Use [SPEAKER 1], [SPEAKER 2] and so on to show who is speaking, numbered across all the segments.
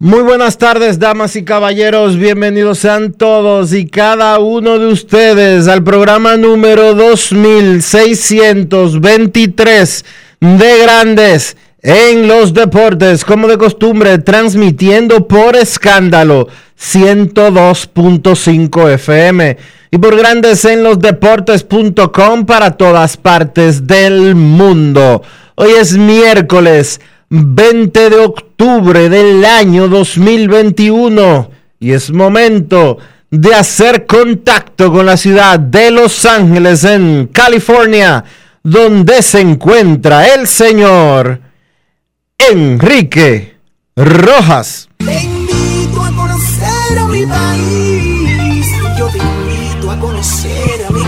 [SPEAKER 1] Muy buenas tardes, damas y caballeros. Bienvenidos sean todos y cada uno de ustedes al programa número 2623 de Grandes en los Deportes, como de costumbre, transmitiendo por escándalo 102.5 FM y por Grandes en los Deportes.com para todas partes del mundo. Hoy es miércoles 20 de octubre del año 2021 y es momento de hacer contacto con la ciudad de Los Ángeles en California, donde se encuentra el señor Enrique Rojas.
[SPEAKER 2] Te invito a conocer a mi país, yo te invito a conocer a mi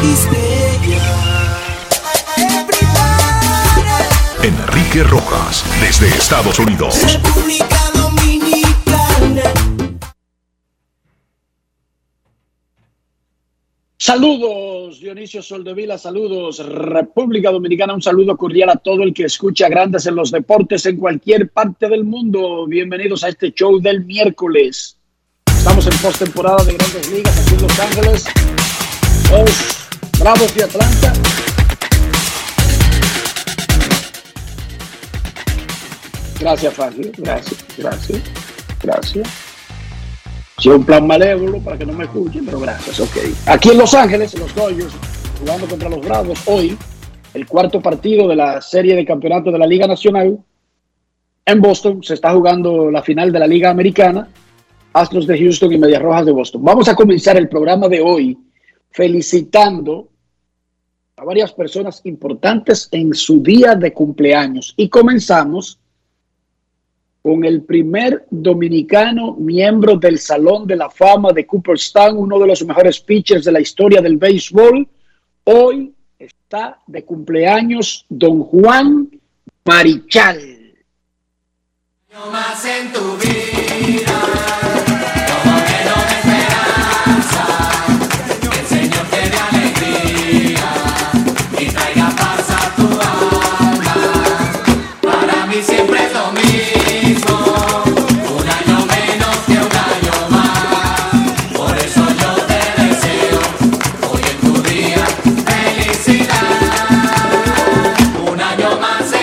[SPEAKER 3] Enrique Rojas, desde Estados Unidos.
[SPEAKER 2] República Dominicana.
[SPEAKER 4] Saludos, Dionisio Soldevila, saludos, República Dominicana, un saludo cordial a todo el que escucha Grandes en los Deportes en cualquier parte del mundo. Bienvenidos a este show del miércoles. Estamos en postemporada de Grandes Ligas aquí en Los Ángeles. Los Bravos de Atlanta Gracias, Frankie. Gracias, gracias, gracias. Si es un plan malévolo para que no me escuchen, pero gracias, ok. Aquí en Los Ángeles, los Dodgers, jugando contra los Bravos, hoy, el cuarto partido de la serie de campeonato de la Liga Nacional. En Boston se está jugando la final de la Liga Americana, Astros de Houston y Medias Rojas de Boston. Vamos a comenzar el programa de hoy felicitando a varias personas importantes en su día de cumpleaños. Y comenzamos con el primer dominicano miembro del Salón de la Fama de Cooperstown, uno de los mejores pitchers de la historia del béisbol. Hoy está de cumpleaños don Juan Marichal.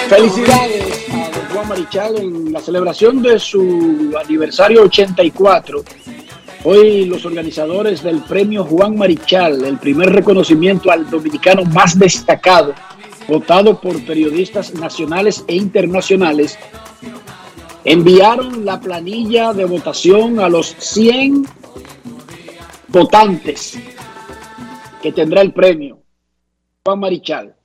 [SPEAKER 4] Felicidades a Juan Marichal en la celebración de su aniversario 84. Hoy los organizadores del premio Juan Marichal, el primer reconocimiento al dominicano más destacado, votado por periodistas nacionales e internacionales, enviaron la planilla de votación a los 100 votantes que tendrá el premio Juan Marichal.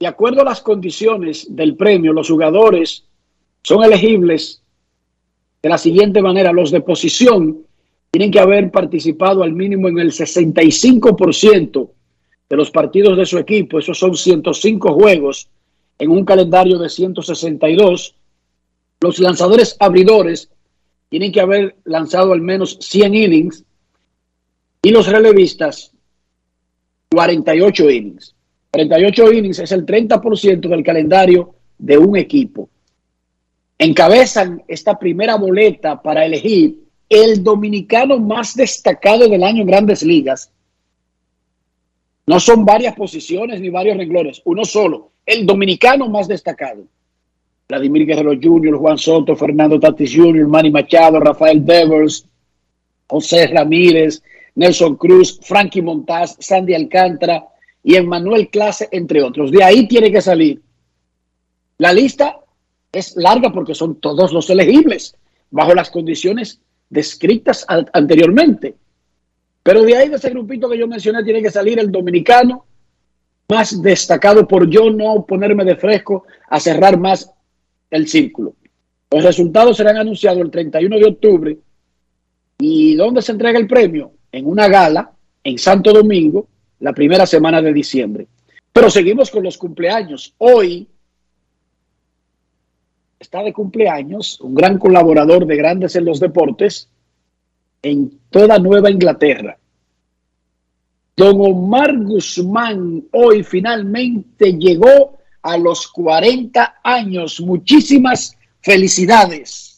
[SPEAKER 4] De acuerdo a las condiciones del premio, los jugadores son elegibles de la siguiente manera. Los de posición tienen que haber participado al mínimo en el 65% de los partidos de su equipo. Esos son 105 juegos en un calendario de 162. Los lanzadores abridores tienen que haber lanzado al menos 100 innings y los relevistas 48 innings. 38 innings es el 30% del calendario de un equipo. Encabezan esta primera boleta para elegir el dominicano más destacado del año en grandes ligas. No son varias posiciones ni varios renglones, uno solo, el dominicano más destacado. Vladimir Guerrero Jr., Juan Soto, Fernando Tatis Jr., Manny Machado, Rafael Devers, José Ramírez, Nelson Cruz, Frankie Montaz, Sandy Alcántara, y Emmanuel Clase, entre otros. De ahí tiene que salir. La lista es larga porque son todos los elegibles, bajo las condiciones descritas anteriormente. Pero de ahí, de ese grupito que yo mencioné, tiene que salir el dominicano más destacado por yo no ponerme de fresco a cerrar más el círculo. Los resultados serán anunciados el 31 de octubre. ¿Y dónde se entrega el premio? En una gala en Santo Domingo la primera semana de diciembre. Pero seguimos con los cumpleaños. Hoy está de cumpleaños un gran colaborador de Grandes en los Deportes en toda Nueva Inglaterra. Don Omar Guzmán hoy finalmente llegó a los 40 años. Muchísimas felicidades.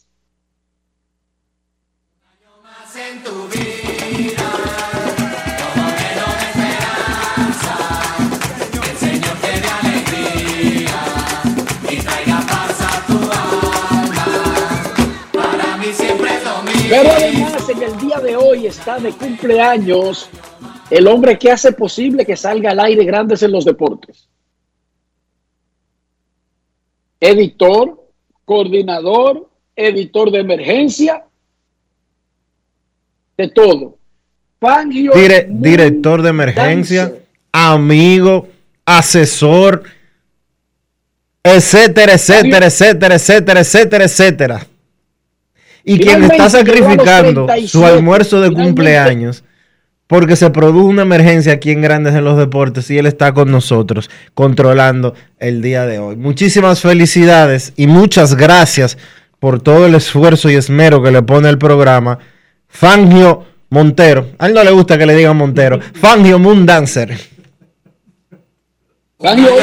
[SPEAKER 4] Pero además en el día de hoy está de cumpleaños el hombre que hace posible que salga al aire grandes en los deportes. Editor, coordinador, editor de emergencia, de todo. Fangio
[SPEAKER 1] Dire- director de emergencia,
[SPEAKER 4] Dancer.
[SPEAKER 1] amigo, asesor, etcétera, etcétera, etcétera, etcétera, etcétera, etcétera. Y quien está sacrificando
[SPEAKER 4] 37,
[SPEAKER 1] su almuerzo de
[SPEAKER 4] finalmente.
[SPEAKER 1] cumpleaños porque se produjo una emergencia aquí en Grandes en los Deportes y él está con nosotros controlando el día de hoy. Muchísimas felicidades y muchas gracias por todo el esfuerzo y esmero que le pone el programa. Fangio Montero, a él no le gusta que le digan Montero, Fangio Moon Dancer.
[SPEAKER 4] Fangio hoy-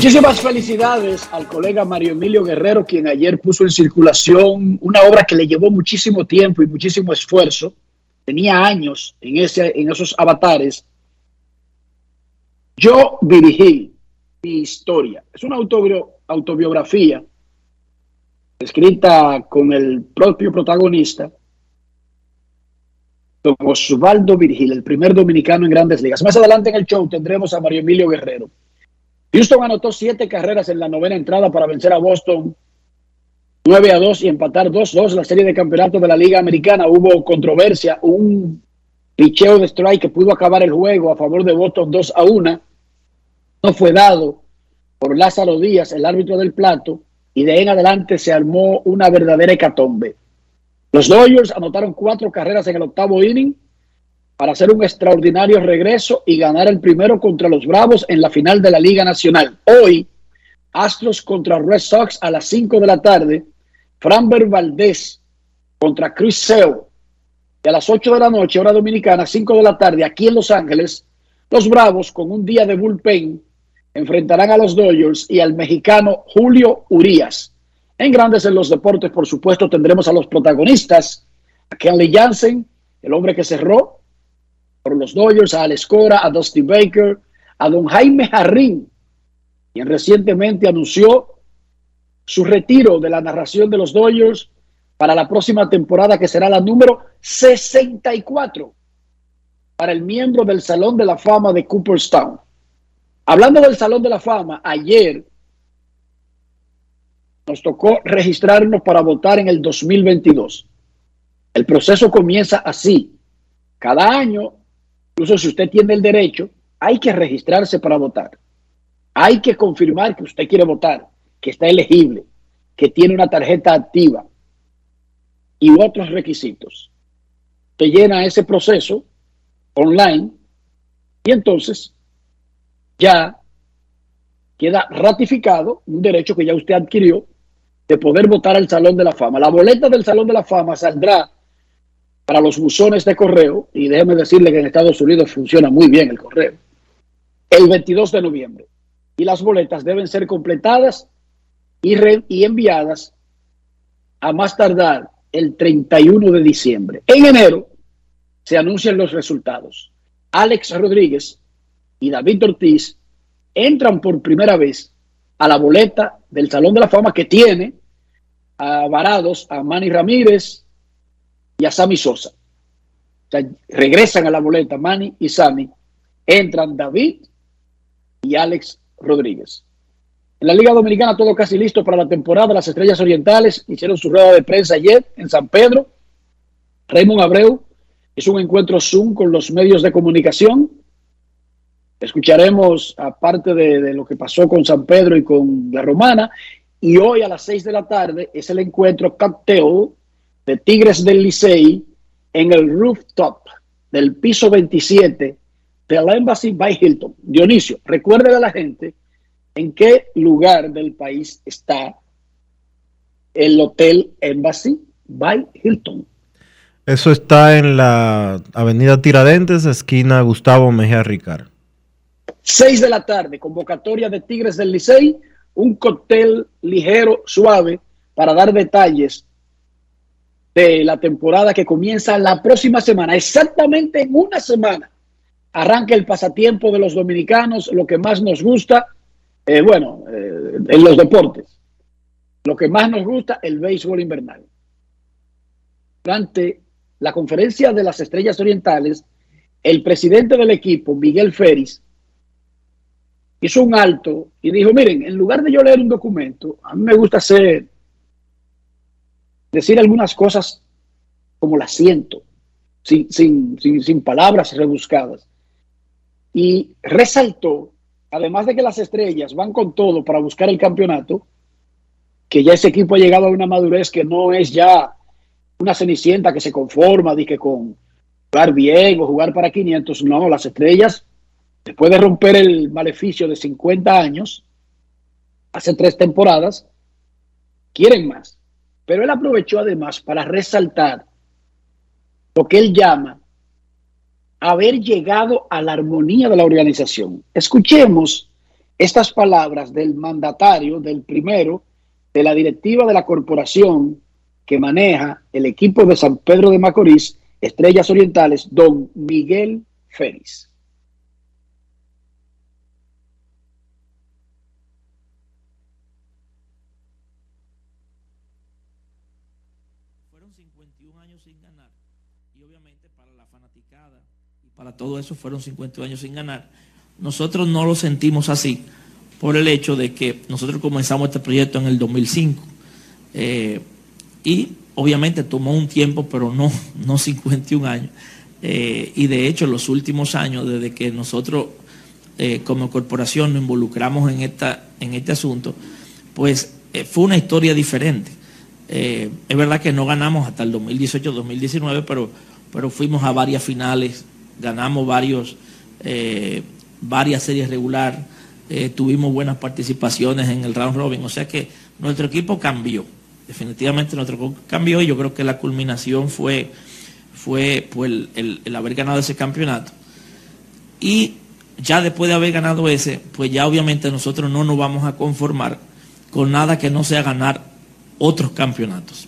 [SPEAKER 4] Muchísimas felicidades al colega Mario Emilio Guerrero, quien ayer puso en circulación una obra que le llevó muchísimo tiempo y muchísimo esfuerzo. Tenía años en, ese, en esos avatares. Yo dirigí mi historia. Es una autobio- autobiografía escrita con el propio protagonista, don Osvaldo Virgil, el primer dominicano en grandes ligas. Más adelante en el show tendremos a Mario Emilio Guerrero. Houston anotó siete carreras en la novena entrada para vencer a Boston 9 a 2 y empatar 2-2 la serie de campeonato de la Liga Americana. Hubo controversia, un picheo de strike que pudo acabar el juego a favor de Boston 2 a 1. No fue dado por Lázaro Díaz, el árbitro del plato, y de ahí en adelante se armó una verdadera hecatombe. Los Dodgers anotaron cuatro carreras en el octavo inning para hacer un extraordinario regreso y ganar el primero contra los Bravos en la final de la Liga Nacional. Hoy, Astros contra Red Sox a las 5 de la tarde, Framber Valdez contra Chris Sale. Y a las 8 de la noche, hora dominicana, 5 de la tarde, aquí en Los Ángeles, los Bravos con un día de bullpen enfrentarán a los Dodgers y al mexicano Julio Urías. En Grandes en los Deportes, por supuesto, tendremos a los protagonistas, a Kenley Jansen, el hombre que cerró por los Dodgers, a Alex Cora, a Dusty Baker, a don Jaime Jarrín, quien recientemente anunció su retiro de la narración de los Dodgers para la próxima temporada, que será la número 64 para el miembro del Salón de la Fama de Cooperstown. Hablando del Salón de la Fama, ayer nos tocó registrarnos para votar en el 2022. El proceso comienza así. Cada año, incluso si usted tiene el derecho, hay que registrarse para votar. Hay que confirmar que usted quiere votar, que está elegible, que tiene una tarjeta activa y otros requisitos. Usted llena ese proceso online y entonces ya queda ratificado un derecho que ya usted adquirió de poder votar al Salón de la Fama. La boleta del Salón de la Fama saldrá para los buzones de correo, y déjeme decirle que en Estados Unidos funciona muy bien el correo, el 22 de noviembre. Y las boletas deben ser completadas y, re- y enviadas a más tardar el 31 de diciembre. En enero se anuncian los resultados. Alex Rodríguez y David Ortiz entran por primera vez a la boleta del Salón de la Fama que tiene a varados a Manny Ramírez y a Sammy Sosa. O sea, regresan a la boleta Manny y Sammy, entran David y Alex Rodríguez. En la Liga Dominicana todo casi listo para la temporada. Las Estrellas Orientales hicieron su rueda de prensa ayer en San Pedro. Raymond Abreu hizo un encuentro Zoom con los medios de comunicación. Escucharemos, aparte de, lo que pasó con San Pedro y con la Romana, y hoy a las seis de la tarde es el encuentro cocktail de Tigres del Licey en el rooftop del piso 27 de la Embassy by Hilton. Dionisio, recuerde a la gente en qué lugar del país está el Hotel Embassy by Hilton.
[SPEAKER 1] Eso está en la avenida Tiradentes, esquina Gustavo Mejía Ricard.
[SPEAKER 4] 6 de la tarde, convocatoria de Tigres del Licey, un cóctel ligero, suave, para dar detalles de la temporada que comienza la próxima semana, exactamente en una semana. Arranca el pasatiempo de los dominicanos, lo que más nos gusta, eh, bueno, eh, en los deportes. Lo que más nos gusta, el béisbol invernal. Durante la conferencia de las Estrellas Orientales, el presidente del equipo, Miguel Ferris, hizo un alto y dijo, miren, en lugar de yo leer un documento, a mí me gusta hacer, decir algunas cosas como las siento, sin, sin, sin, sin palabras rebuscadas. Y resaltó, además de que las estrellas van con todo para buscar el campeonato, que ya ese equipo ha llegado a una madurez que no es ya una cenicienta que se conforma de que con jugar bien o jugar para 500, no, las estrellas después de romper el maleficio de 50 años, hace tres temporadas, quieren más. Pero él aprovechó además para resaltar lo que él llama haber llegado a la armonía de la organización. Escuchemos estas palabras del mandatario, del primero, de la directiva de la corporación que maneja el equipo de San Pedro de Macorís, Estrellas Orientales, don Miguel Félix.
[SPEAKER 5] Todo eso fueron 50 años sin ganar. Nosotros no lo sentimos así por el hecho de que nosotros comenzamos este proyecto en el 2005 eh, y obviamente tomó un tiempo, pero no, no 51 años. Eh, y de hecho, los últimos años, desde que nosotros eh, como corporación nos involucramos en, esta, en este asunto, pues fue una historia diferente. Es verdad que no ganamos hasta el 2018-2019, pero, pero fuimos a varias finales ganamos varios, eh, varias series regular, eh, tuvimos buenas participaciones en el round robin, o sea que nuestro equipo cambió, definitivamente nuestro equipo cambió y yo creo que la culminación fue, fue, el, haber ganado ese campeonato. Y ya después de haber ganado ese, pues ya obviamente nosotros no nos vamos a conformar con nada que no sea ganar otros campeonatos.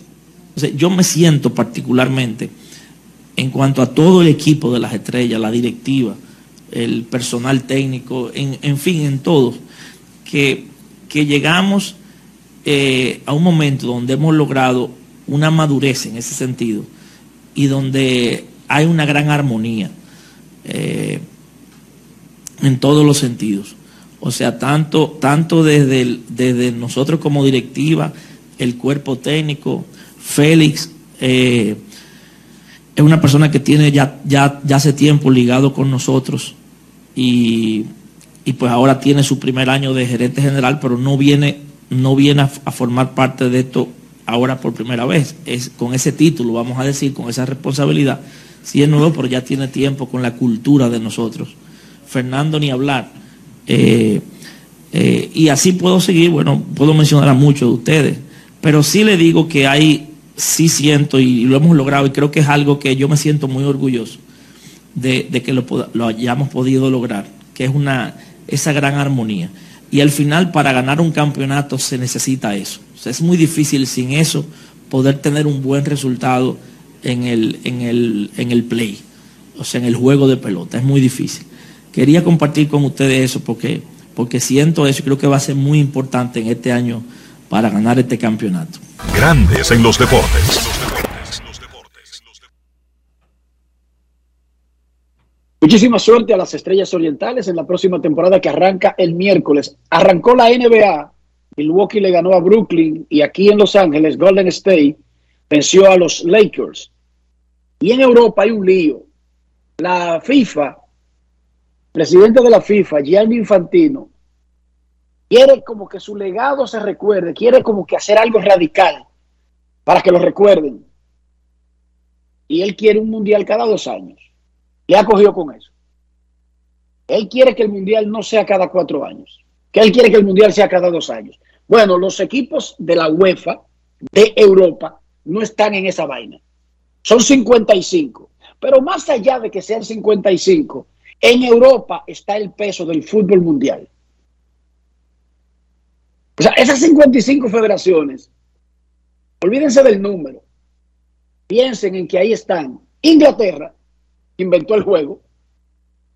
[SPEAKER 5] O yo me siento particularmente en cuanto a todo el equipo de las estrellas, la directiva, el personal técnico, en, en fin, en todo, que, que llegamos eh, a un momento donde hemos logrado una madurez en ese sentido y donde hay una gran armonía eh, en todos los sentidos. O sea, tanto, tanto desde, desde nosotros como directiva, el cuerpo técnico, Félix, eh, es una persona que tiene ya, ya, ya hace tiempo ligado con nosotros y, y, pues ahora tiene su primer año de gerente general, pero no viene, no viene a, formar parte de esto ahora por primera vez. Es con ese título, vamos a decir, con esa responsabilidad. Sí es nuevo, pero ya tiene tiempo con la cultura de nosotros. Fernando ni hablar. Eh, eh, y así puedo seguir, bueno, puedo mencionar a muchos de ustedes, pero sí le digo que hay sí siento y lo hemos logrado y creo que es algo que yo me siento muy orgulloso de, que lo, lo, hayamos podido lograr, que es una, esa gran armonía. Y al final para ganar un campeonato se necesita eso. Es muy difícil sin eso poder tener un buen resultado en el, en, el, en el play, o sea, en el juego de pelota. Es muy difícil. Quería compartir con ustedes eso porque, porque siento eso y creo que va a ser muy importante en este año para ganar este campeonato.
[SPEAKER 3] Grandes en los deportes.
[SPEAKER 4] Muchísima suerte a las Estrellas Orientales en la próxima temporada que arranca el miércoles. Arrancó la NBA Milwaukee le ganó a Brooklyn y aquí en Los Ángeles Golden State venció a los Lakers. Y en Europa hay un lío. La FIFA, presidente de la FIFA, Gianni Infantino, quiere como que su legado se recuerde, quiere como que hacer algo radical para que lo recuerden. Y él quiere un mundial cada dos años. Y ha cogido con eso. Él quiere que el mundial no sea cada cuatro años, que él quiere que el mundial sea cada dos años. Bueno, los equipos de la UEFA de Europa no están en esa vaina. Son 55. Pero más allá de que sean 55, en Europa está el peso del fútbol mundial. O sea, esas 55 federaciones, olvídense del número. Piensen en que ahí están Inglaterra, que inventó el juego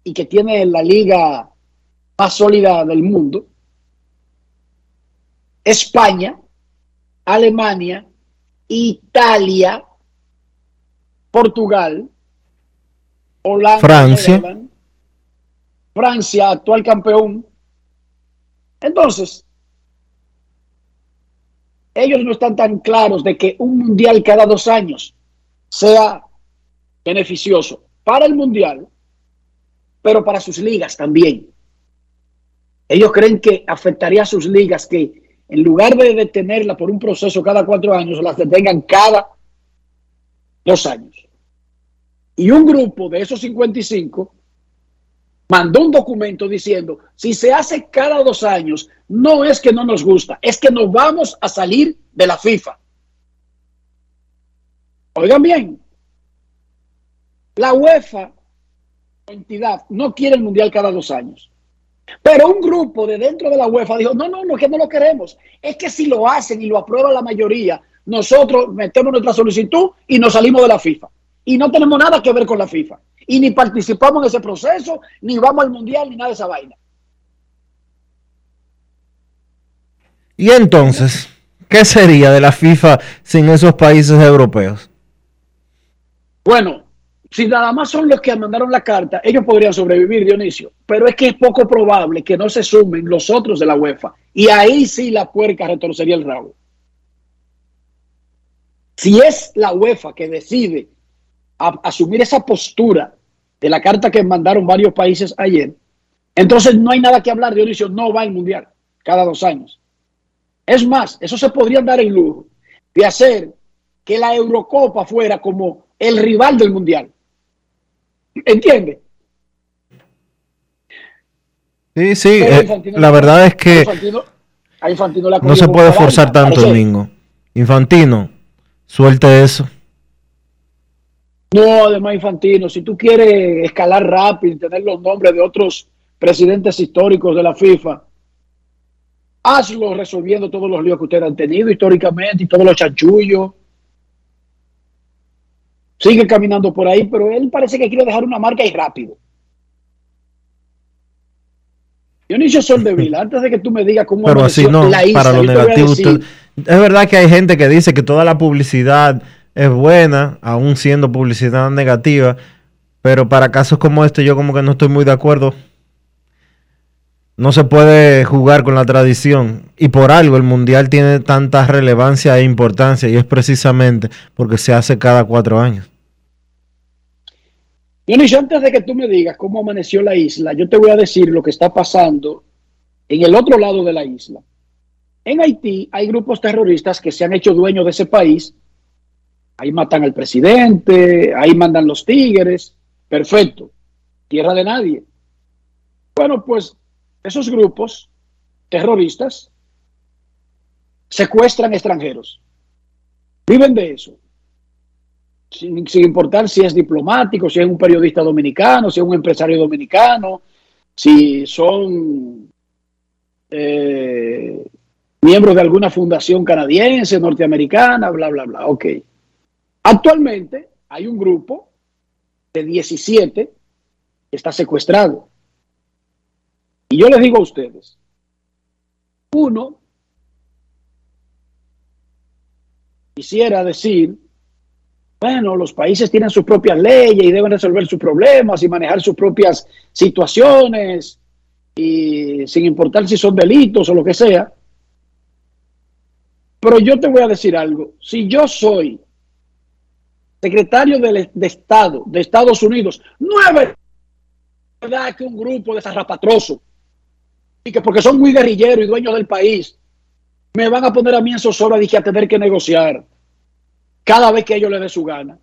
[SPEAKER 4] y que tiene la liga más sólida del mundo. España, Alemania, Italia, Portugal, Holanda,
[SPEAKER 1] Francia.
[SPEAKER 4] Francia, actual campeón. Entonces, ellos no están tan claros de que un mundial cada dos años sea beneficioso para el mundial, pero para sus ligas también. Ellos creen que afectaría a sus ligas que en lugar de detenerla por un proceso cada cuatro años, las detengan cada dos años. Y un grupo de esos 55 mandó un documento diciendo, si se hace cada dos años, no es que no nos gusta, es que nos vamos a salir de la FIFA. Oigan bien, la UEFA, entidad, no quiere el Mundial cada dos años. Pero un grupo de dentro de la UEFA dijo, no, no, no, que no lo queremos. Es que si lo hacen y lo aprueba la mayoría, nosotros metemos nuestra solicitud y nos salimos de la FIFA. Y no tenemos nada que ver con la FIFA. Y ni participamos en ese proceso, ni vamos al Mundial, ni nada de esa vaina.
[SPEAKER 1] Y entonces, ¿qué sería de la FIFA sin esos países europeos?
[SPEAKER 4] Bueno, si nada más son los que mandaron la carta, ellos podrían sobrevivir, Dionisio. Pero es que es poco probable que no se sumen los otros de la UEFA. Y ahí sí la puerca retorcería el rabo. Si es la UEFA que decide a- asumir esa postura de la carta que mandaron varios países ayer, entonces no hay nada que hablar, Dionisio, no va al Mundial cada dos años. Es más, eso se podría dar el lujo de hacer que la Eurocopa fuera como el rival del Mundial. ¿Entiende?
[SPEAKER 1] Sí, sí, eh, la verdad es que
[SPEAKER 4] Infantino-
[SPEAKER 1] no se puede forzar tanto. Domingo. Infantino, suelte eso.
[SPEAKER 4] No, además Infantino, si tú quieres escalar rápido y tener los nombres de otros presidentes históricos de la FIFA, hazlo resolviendo todos los líos que ustedes han tenido históricamente y todos los chanchullos. Sigue caminando por ahí, pero él parece que quiere dejar una marca y rápido. Dionisio Soldevila, antes de que tú me digas cómo
[SPEAKER 1] Pero así
[SPEAKER 4] amaneció
[SPEAKER 1] no,
[SPEAKER 4] la isla,
[SPEAKER 1] para lo negativo.
[SPEAKER 4] decir-
[SPEAKER 1] usted- es verdad que hay gente que dice que toda la publicidad es buena, aún siendo publicidad negativa, pero para casos como este yo como que no estoy muy de acuerdo. No se puede jugar con la tradición y por algo el mundial tiene tanta relevancia e importancia y es precisamente porque se hace cada cuatro años.
[SPEAKER 4] Dionisio, antes de que tú me digas cómo amaneció la isla, yo te voy a decir lo que está pasando en el otro lado de la isla. En Haití hay grupos terroristas que se han hecho dueños de ese país. Ahí matan al presidente, ahí mandan los tigres. Perfecto. Tierra de nadie. Bueno, pues esos grupos terroristas secuestran extranjeros. Viven de eso sin, importar si es diplomático, si es un periodista dominicano, si es un empresario dominicano, si son eh, miembros de alguna fundación canadiense, norteamericana, bla, bla, bla. Ok. Actualmente hay un grupo de 17 que está secuestrado. Y yo les digo a ustedes, uno quisiera decir, bueno, los países tienen sus propias leyes y deben resolver sus problemas y manejar sus propias situaciones y sin importar si son delitos o lo que sea. Pero yo te voy a decir algo. Si yo soy secretario de, de Estado de Estados Unidos, no es verdad que un grupo de zarrapatrosos y que porque son muy guerrilleros y dueños del país, me van a poner a mí en zozobra y que a tener que negociar cada vez que ellos le dé su gana.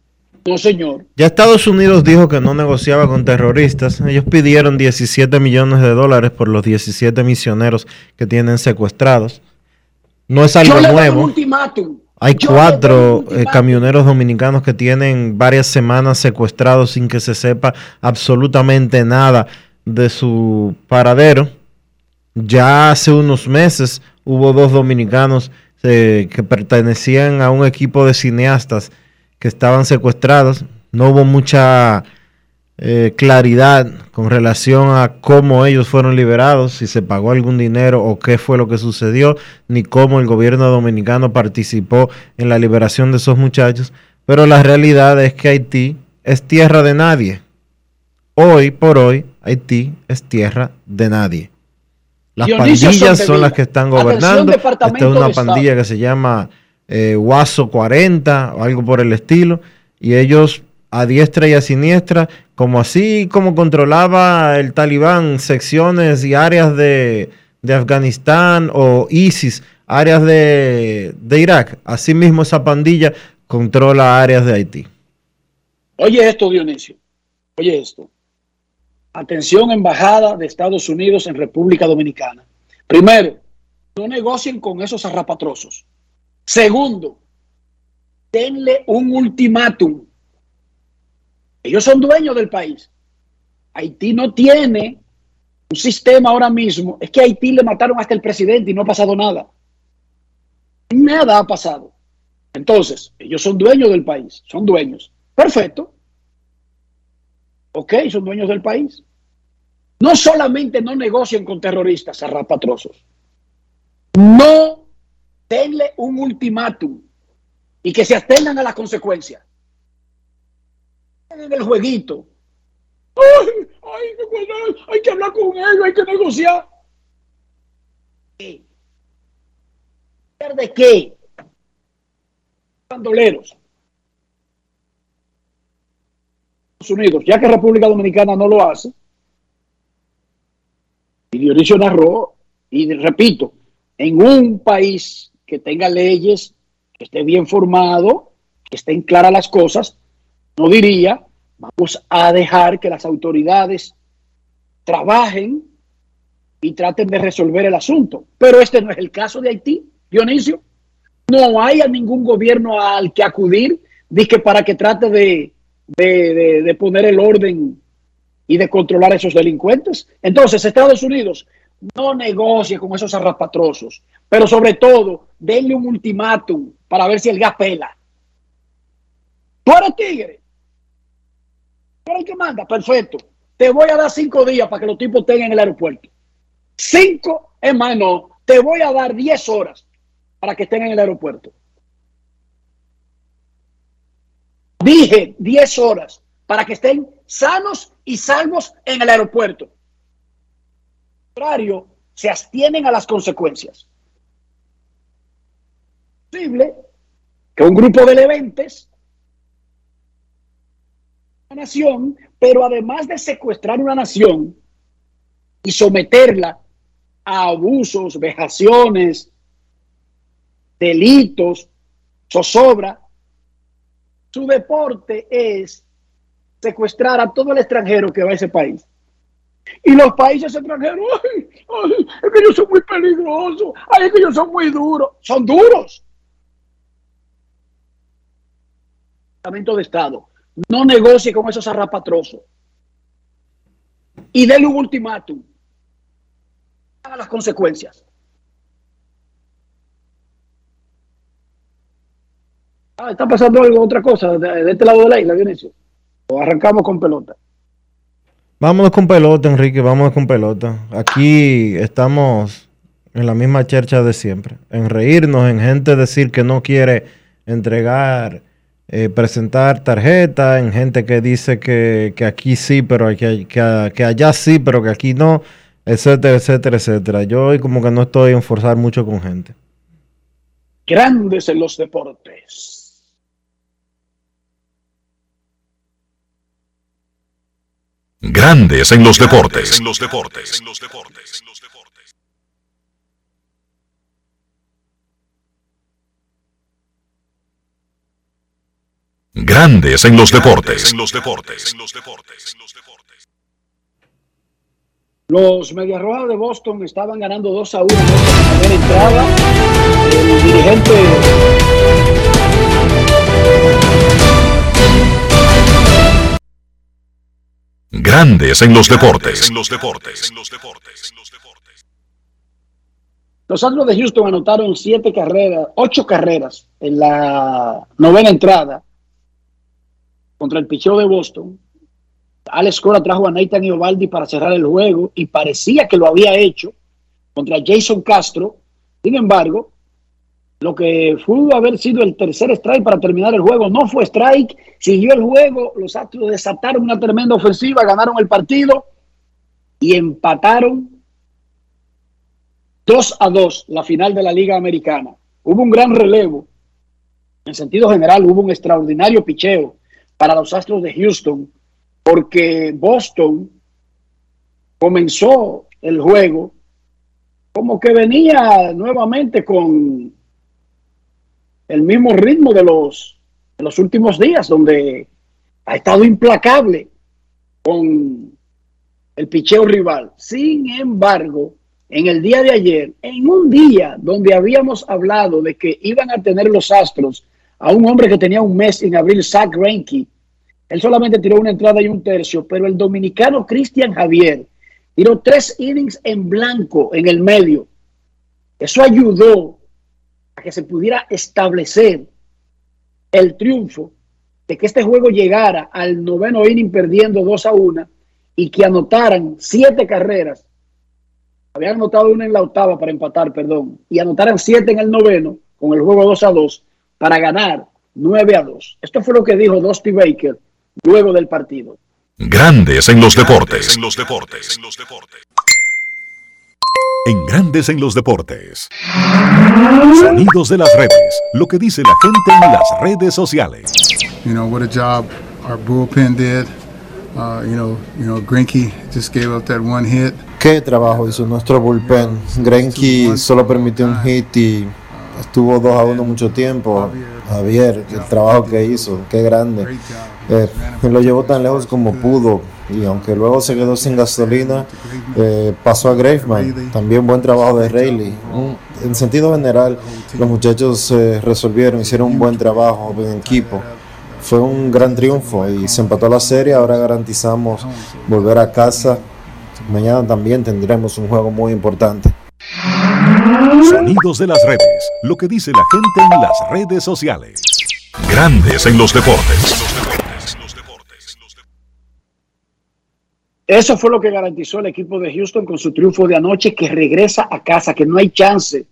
[SPEAKER 4] No, señor.
[SPEAKER 1] Ya Estados Unidos dijo que no negociaba con terroristas. Ellos pidieron 17 millones de dólares por los 17 misioneros que tienen secuestrados. No es algo
[SPEAKER 4] Yo le doy un
[SPEAKER 1] nuevo.
[SPEAKER 4] ultimátum.
[SPEAKER 1] Hay
[SPEAKER 4] Yo
[SPEAKER 1] cuatro eh, camioneros dominicanos que tienen varias semanas secuestrados sin que se sepa absolutamente nada de su paradero. Ya hace unos meses hubo dos dominicanos eh, que pertenecían a un equipo de cineastas que estaban secuestrados. No hubo mucha eh, claridad con relación a cómo ellos fueron liberados, si se pagó algún dinero o qué fue lo que sucedió, ni cómo el gobierno dominicano participó en la liberación de esos muchachos. Pero la realidad es que Haití es tierra de nadie. Hoy por hoy, Haití es tierra de nadie. Las
[SPEAKER 4] Dionisio
[SPEAKER 1] pandillas son las que están gobernando. Esta es una
[SPEAKER 4] Estado.
[SPEAKER 1] pandilla que se llama eh, Guaso 40 o algo por el estilo. Y ellos a diestra y a siniestra, como así como controlaba el talibán secciones y áreas de, de Afganistán o ISIS, áreas de, de Irak. Asimismo esa pandilla controla áreas de Haití.
[SPEAKER 4] Oye esto, Dionisio. Oye esto. Atención, Embajada de Estados Unidos en República Dominicana. Primero, no negocien con esos zarrapatrosos. Segundo, denle un ultimátum. Ellos son dueños del país. Haití no tiene un sistema ahora mismo. Es que a Haití le mataron hasta el presidente y no ha pasado nada. Nada ha pasado. Entonces, ellos son dueños del país, son dueños. Perfecto. Ok, son dueños del país. No solamente no negocien con terroristas, zarrapatrosos. No denle un ultimátum y que se atengan a las consecuencias. En el jueguito. Ay, ay, qué bueno, hay que hablar con ellos, hay que negociar. ¿De qué? Bandoleros. Estados Unidos, ya que República Dominicana no lo hace, y Dionisio narró, y repito, en un país que tenga leyes, que esté bien formado, que estén claras las cosas, no diría, vamos a dejar que las autoridades trabajen y traten de resolver el asunto. Pero este no es el caso de Haití, Dionisio. No hay a ningún gobierno al que acudir que para que trate de, de, de, poner el orden y de controlar a esos delincuentes. Entonces, Estados Unidos no negocie con esos arrapatrosos, pero sobre todo, denle un ultimátum para ver si el gas pela. Tú tigre. Eres el que manda, perfecto. Te voy a dar cinco días para que los tipos estén en el aeropuerto. Cinco, es más, no. Te voy a dar diez horas para que estén en el aeropuerto. Dije 10 horas para que estén sanos y salvos en el aeropuerto. contrario, se abstienen a las consecuencias. Posible que un grupo de leventes, nación, pero además de secuestrar una nación y someterla a abusos, vejaciones, delitos, zozobra, su deporte es secuestrar a todo el extranjero que va a ese país. Y los países extranjeros, ay, ay, es que ellos son muy peligrosos, ay, es que ellos son muy duros. Son duros. Departamento de Estado, no negocie con esos arrapatrosos. Y déle un ultimátum. Haga las consecuencias. Ah, está pasando algo, otra cosa, de, de este lado de la isla, Dionisio. O arrancamos con pelota.
[SPEAKER 1] Vámonos con pelota, Enrique, vámonos con pelota. Aquí estamos en la misma chercha de siempre, en reírnos, en gente decir que no quiere entregar, eh, presentar tarjeta, en gente que dice que, que aquí sí, pero que, que, que allá sí, pero que aquí no, etcétera, etcétera, etcétera. Yo hoy como que no estoy en forzar mucho con gente.
[SPEAKER 4] Grandes en los deportes.
[SPEAKER 3] Grandes en los deportes. En los deportes. En los deportes. Grandes en los deportes. En los deportes.
[SPEAKER 4] Los Medias Rojas de Boston estaban ganando 2 a 1 en la primera entrada. El dirigente
[SPEAKER 3] Grandes en los deportes. En los deportes.
[SPEAKER 4] Los Astros de Houston anotaron siete carreras, ocho carreras en la novena entrada contra el picheo de Boston. Alex Cora trajo a Nathan Iovaldi para cerrar el juego y parecía que lo había hecho contra Jason Castro. Sin embargo, lo que pudo haber sido el tercer strike para terminar el juego no fue strike, siguió el juego, los Astros desataron una tremenda ofensiva, ganaron el partido y empataron 2 a 2 la final de la Liga Americana. Hubo un gran relevo. En sentido general, hubo un extraordinario picheo para los Astros de Houston, porque Boston comenzó el juego como que venía nuevamente con el mismo ritmo de los, los últimos días, donde ha estado implacable con el picheo rival. Sin embargo, en el día de ayer, en un día donde habíamos hablado de que iban a tener los Astros a un hombre que tenía un mes sin abrir, Zach Greinke, él solamente tiró una entrada y un tercio, pero el dominicano Cristian Javier tiró tres innings en blanco en el medio. Eso ayudó a que se pudiera establecer el triunfo de que este juego llegara al noveno inning perdiendo 2 a 1 y que anotaran siete carreras. Habían anotado una en la octava para empatar, perdón, y anotaran siete en el noveno con el juego 2 a 2 para ganar 9 a 2. Esto fue lo que dijo Dusty Baker luego del partido.
[SPEAKER 3] Grandes en los deportes. En los deportes. En Grandes en los deportes. Sonidos de las redes. Lo que dice la gente en las redes sociales.
[SPEAKER 6] You know what a job our bullpen did. Uh, you know, you know, Grinky just gave up that one hit.
[SPEAKER 7] ¿Qué trabajo hizo nuestro bullpen? Grenky solo permitió un hit y estuvo 2 a 1 mucho tiempo. Javier, el trabajo que hizo, qué grande. Eh, lo llevó tan lejos como pudo y aunque luego se quedó sin gasolina, eh, pasó a Graveman. También buen trabajo de Rayleigh. En sentido general, los muchachos eh, resolvieron, hicieron un buen trabajo en equipo. Fue un gran triunfo y se empató la serie. Ahora garantizamos volver a casa. Mañana también tendremos un juego muy importante.
[SPEAKER 3] Sonidos de las redes. Lo que dice la gente en las redes sociales. Grandes en los deportes.
[SPEAKER 4] Eso fue lo que garantizó el equipo de Houston con su triunfo de anoche, que regresa a casa, que no hay chance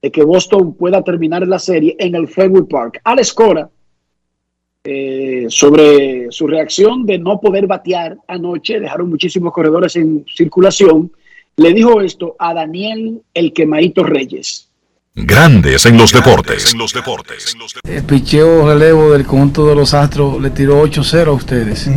[SPEAKER 4] de que Boston pueda terminar la serie en el Fenway Park. Alex Cora, eh, sobre su reacción de no poder batear anoche, dejaron muchísimos corredores en circulación, le dijo esto a Daniel El Quemadito Reyes.
[SPEAKER 3] Grandes en los deportes. En los
[SPEAKER 8] deportes. El picheo relevo del conjunto de los Astros le tiró 8-0 a ustedes.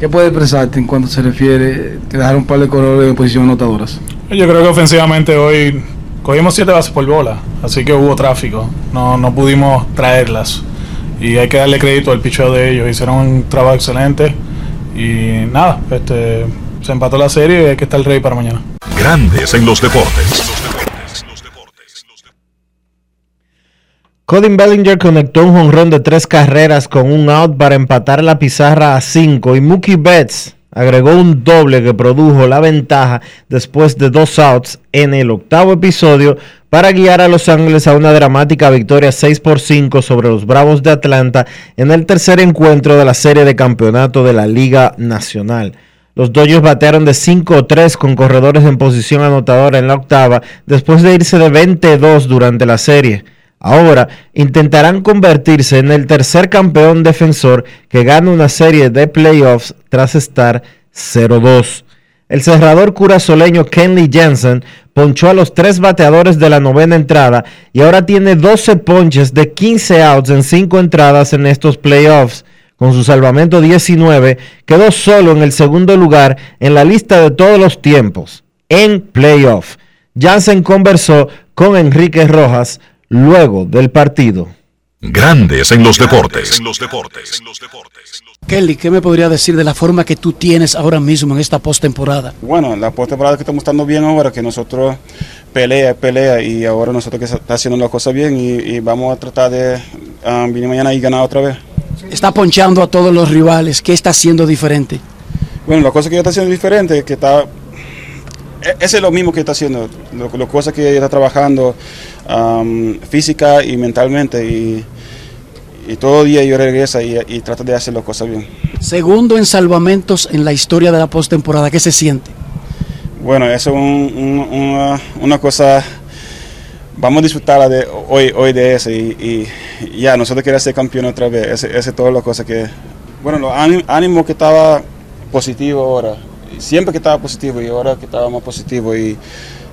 [SPEAKER 8] ¿Qué puede expresarte en cuanto se refiere que dejaron un par de corredores en posición anotadoras?
[SPEAKER 9] Yo creo que ofensivamente hoy cogimos siete bases por bola, así que hubo tráfico. No, no pudimos traerlas. Y hay que darle crédito al picheo de ellos. Hicieron un trabajo excelente. Y nada, este, se empató la serie y hay que estar rey para mañana.
[SPEAKER 3] Grandes en los deportes.
[SPEAKER 1] Codin Bellinger conectó un jonrón de tres carreras con un out para empatar la pizarra a cinco y Mookie Betts agregó un doble que produjo la ventaja después de dos outs en el octavo episodio para guiar a Los Ángeles a una dramática victoria 6 por 5 sobre los Bravos de Atlanta en el tercer encuentro de la serie de campeonato de la Liga Nacional. Los Dodgers batearon de 5-3 con corredores en posición anotadora en la octava después de irse de 22 durante la serie. Ahora intentarán convertirse en el tercer campeón defensor que gana una serie de playoffs tras estar 0-2. el cerrador curazoleño Kenley Jensen ponchó a los tres bateadores de la novena entrada y ahora tiene 12 ponches de 15 outs en 5 entradas en estos playoffs. Con su salvamento 19, quedó solo en el segundo lugar en la lista de todos los tiempos en playoff. Jansen conversó con Enrique Rojas luego del partido.
[SPEAKER 3] Grandes en los deportes.
[SPEAKER 10] Kelly, ¿qué me podría decir de la forma que tú tienes ahora mismo en esta postemporada?
[SPEAKER 11] Bueno, la postemporada que estamos estando bien ahora, que nosotros pelea, pelea y ahora nosotros que está haciendo las cosas bien y, vamos a tratar de um, venir mañana y ganar otra vez.
[SPEAKER 10] Está ponchando a todos los rivales, ¿qué está haciendo diferente?
[SPEAKER 11] Bueno, la cosa que está haciendo diferente, que está ese es lo mismo que está haciendo, las cosas que está trabajando um, física y mentalmente y, y, todo día yo regresa y, y trata de hacer las cosas bien.
[SPEAKER 10] Segundo en salvamentos en la historia de la postemporada, ¿qué se siente?
[SPEAKER 11] Bueno, eso es una, una, cosa, vamos a disfrutar de, hoy, hoy de eso y, ya, nosotros queremos ser campeones otra vez, ese, ese es todas las cosas que, bueno, los ánimos que estaba positivo ahora, siempre que estaba positivo y ahora que estaba más positivo y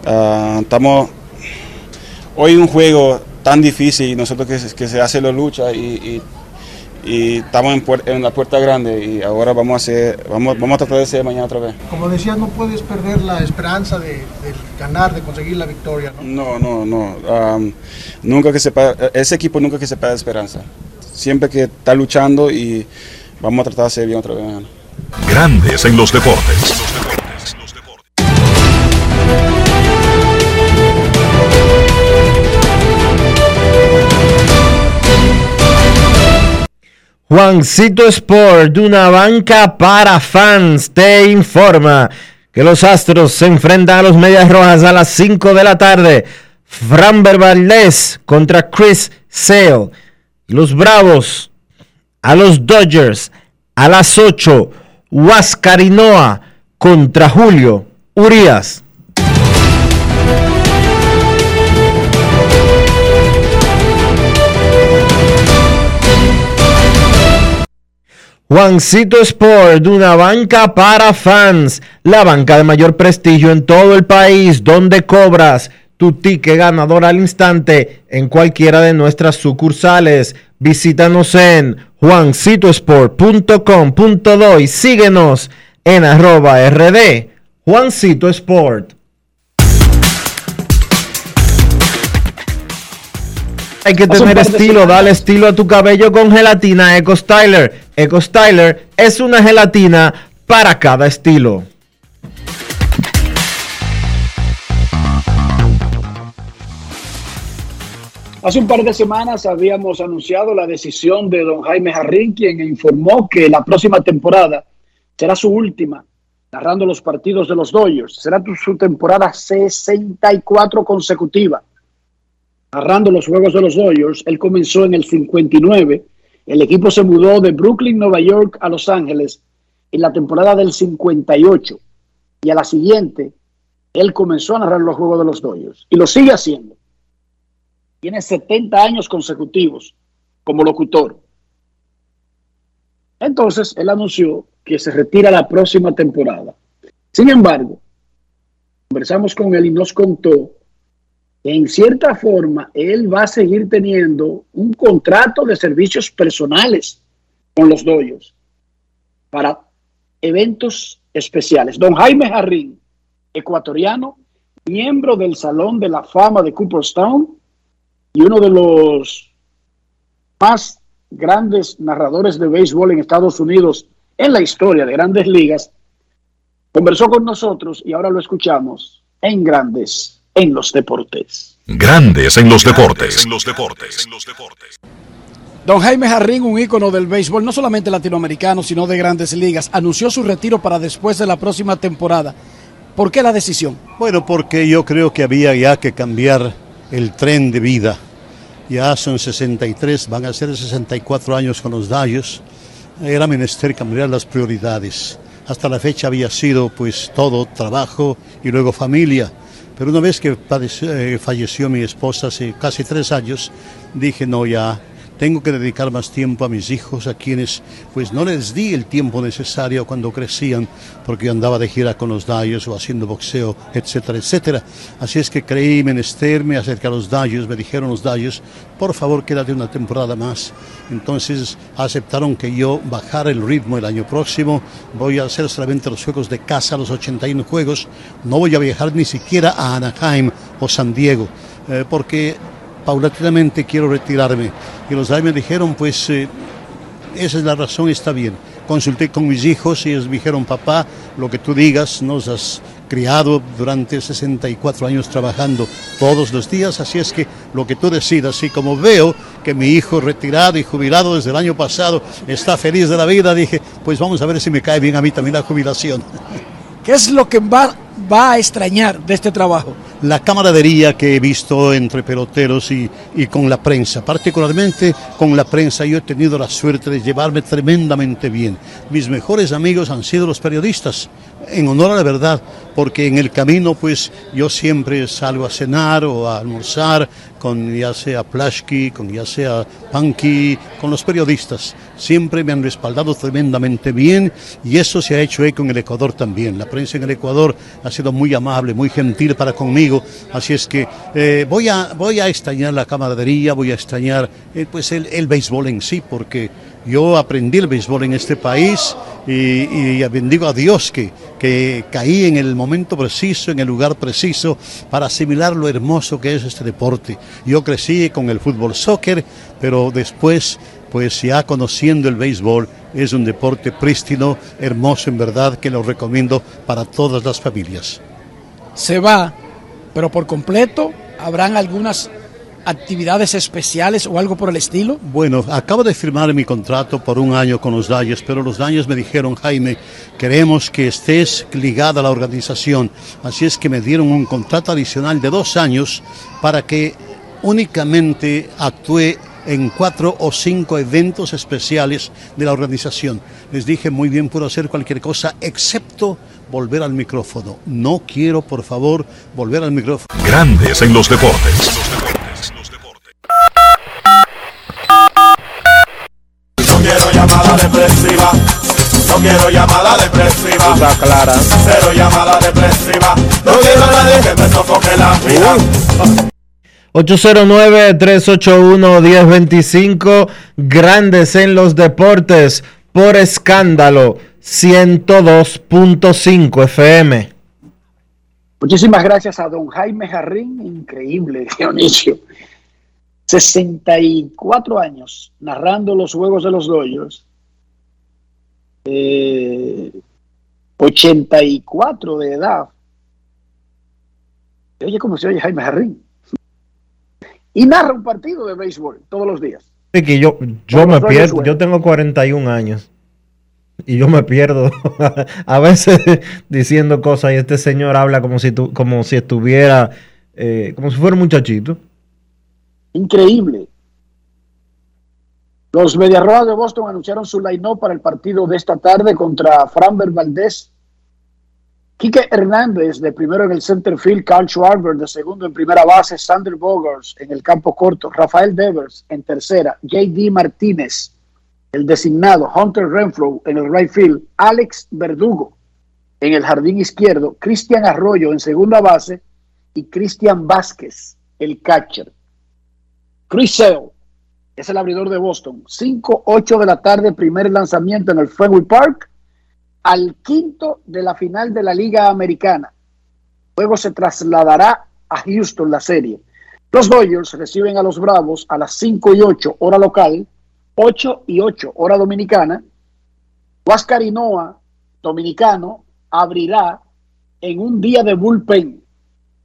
[SPEAKER 11] ah, estamos hoy un juego tan difícil y nosotros que, que se hace la lucha y, y, estamos en, la puerta grande y ahora vamos a hacer, vamos, vamos a tratar de ser mañana otra vez.
[SPEAKER 12] Como decías, no puedes perder la esperanza de, ganar, de conseguir la victoria.
[SPEAKER 11] No, no, no. no. nunca que sepa, ese equipo nunca que se pierda esperanza. Siempre que está luchando y vamos a tratar de hacer bien otra vez mañana.
[SPEAKER 3] Grandes en los deportes.
[SPEAKER 1] Juancito Sport, de una banca para fans, te informa que los Astros se enfrentan a los Medias Rojas a las 5 de la tarde. Framber Valdez contra Chris Sale. Los Bravos a los Dodgers a las 8. Huascarinoa contra Julio Urias. Juancito Sport, una banca para fans, la banca de mayor prestigio en todo el país, donde cobras tu ticket ganador al instante en cualquiera de nuestras sucursales. Visítanos en juancitosport.com.do y síguenos en arroba rd Juancito Sport. Hay que tener estilo, dale estilo a tu cabello con gelatina Eco Styler. Eco Styler es una gelatina para cada estilo.
[SPEAKER 4] Hace un par de semanas habíamos anunciado la decisión de don Jaime Jarrín, quien informó que la próxima temporada será su última, narrando los partidos de los Dodgers. Será su temporada 64 consecutiva, narrando los juegos de los Dodgers. Él comenzó en el 59. El equipo se mudó de Brooklyn, Nueva York, a Los Ángeles en la temporada del 58. Y a la siguiente, él comenzó a narrar los juegos de los Dodgers. Y lo sigue haciendo tiene 70 años consecutivos como locutor. Entonces, él anunció que se retira la próxima temporada. Sin embargo, conversamos con él y nos contó que en cierta forma él va a seguir teniendo un contrato de servicios personales con los doyos para eventos especiales. Don Jaime Jarrín, ecuatoriano, miembro del Salón de la Fama de Cooperstown, y uno de los más grandes narradores de béisbol en Estados Unidos en la historia de grandes ligas, conversó con nosotros y ahora lo escuchamos en Grandes en los Deportes.
[SPEAKER 3] Grandes en los Deportes. En los Deportes.
[SPEAKER 10] Don Jaime Jarrín, un ícono del béisbol, no solamente latinoamericano, sino de grandes ligas, anunció su retiro para después de la próxima temporada. ¿Por qué la decisión?
[SPEAKER 13] Bueno, porque yo creo que había ya que cambiar el tren de vida. Ya son 63, van a ser 64 años con los Dayos. Era menester cambiar las prioridades. Hasta la fecha había sido pues todo trabajo y luego familia. Pero una vez que eh, falleció mi esposa hace casi tres años, dije no, ya tengo que dedicar más tiempo a mis hijos, a quienes pues no les di el tiempo necesario cuando crecían, porque yo andaba de gira con los Dayos o haciendo boxeo, etcétera, etcétera. Así es que creí menester, acerca de los Dayos, me dijeron los Dayos, por favor quédate una temporada más. Entonces aceptaron que yo bajara el ritmo el año próximo, voy a hacer solamente los juegos de casa, los 81 juegos, no voy a viajar ni siquiera a Anaheim o San Diego, eh, porque paulatinamente quiero retirarme. Y los Dayos me dijeron, pues eh, esa es la razón, está bien. Consulté con mis hijos y ellos me dijeron, papá, lo que tú digas, nos has criado durante 64 años trabajando todos los días, así es que lo que tú decidas, y como veo que mi hijo retirado y jubilado desde el año pasado está feliz de la vida, dije, pues vamos a ver si me cae bien a mí también la jubilación.
[SPEAKER 10] ¿Qué es lo que va, va a extrañar de este trabajo?
[SPEAKER 13] la camaradería que he visto entre peloteros y, y, con la prensa, particularmente con la prensa. Yo he tenido la suerte de llevarme tremendamente bien. Mis mejores amigos han sido los periodistas, en honor a la verdad, porque en el camino pues yo siempre salgo a cenar o a almorzar con ya sea Plashki, con ya sea Panky, con los periodistas. Siempre me han respaldado tremendamente bien y eso se ha hecho eco en el Ecuador también. La prensa en el Ecuador ha sido muy amable, muy gentil para conmigo, así es que eh, voy, a, voy a extrañar la camaradería, voy a extrañar eh, pues el, el béisbol en sí, porque yo aprendí el béisbol en este país y, y, bendigo a Dios que, que caí en el momento preciso, en el lugar preciso, para asimilar lo hermoso que es este deporte. Yo crecí con el fútbol soccer, pero después, pues ya conociendo el béisbol, es un deporte prístino, hermoso en verdad, que lo recomiendo para todas las familias.
[SPEAKER 10] Se va, pero por completo, habrán algunas actividades especiales o algo por el estilo?
[SPEAKER 13] Bueno, acabo de firmar mi contrato por un año con los Dayos, pero los Dayos me dijeron, Jaime, queremos que estés ligada a la organización. Así es que me dieron un contrato adicional de dos años para que únicamente actúe en cuatro o cinco eventos especiales de la organización. Les dije, muy bien, puedo hacer cualquier cosa excepto volver al micrófono. No quiero, por favor, volver al micrófono.
[SPEAKER 3] Grandes en los deportes.
[SPEAKER 14] Llamada depresiva. No quiero llamada depresiva.
[SPEAKER 1] Está clara.
[SPEAKER 14] Cero llamada depresiva. No quiero a nadie que me sofoque la vida.
[SPEAKER 1] 809-381-1025, grandes en los deportes, por escándalo, 102.5 FM.
[SPEAKER 4] Muchísimas gracias a don Jaime Jarrín, increíble, Dionisio. 64 años narrando los juegos de los Dodgers. Eh, 84 de edad. Oye, ¿cómo se oye Jaime Jarrín? Y narra un partido de béisbol todos los días.
[SPEAKER 1] Sí, que yo, yo me pierdo, yo tengo 41 años y yo me pierdo a veces diciendo cosas y este señor habla como si, tu, como si estuviera, eh, como si fuera un muchachito.
[SPEAKER 4] Increíble. Los Mediarrojas de Boston anunciaron su line-up para el partido de esta tarde contra Framber Valdez, Quique Hernández de primero en el center field, Carl Schwarber de segundo en primera base, Sander Bogers en el campo corto, Rafael Devers en tercera, JD Martínez, el designado, Hunter Renfro en el right field, Alex Verdugo en el jardín izquierdo, Cristian Arroyo en segunda base y Cristian Vázquez, el catcher. Chris Sale es el abridor de Boston. 5-8 de la tarde, primer lanzamiento en el Fenway Park, al quinto de la final de la Liga Americana. Luego se trasladará a Houston la serie. Los Dodgers reciben a los Bravos a las 5 y 8 hora local, 8 y 8 hora dominicana. Huascarinoa, dominicano, abrirá en un día de bullpen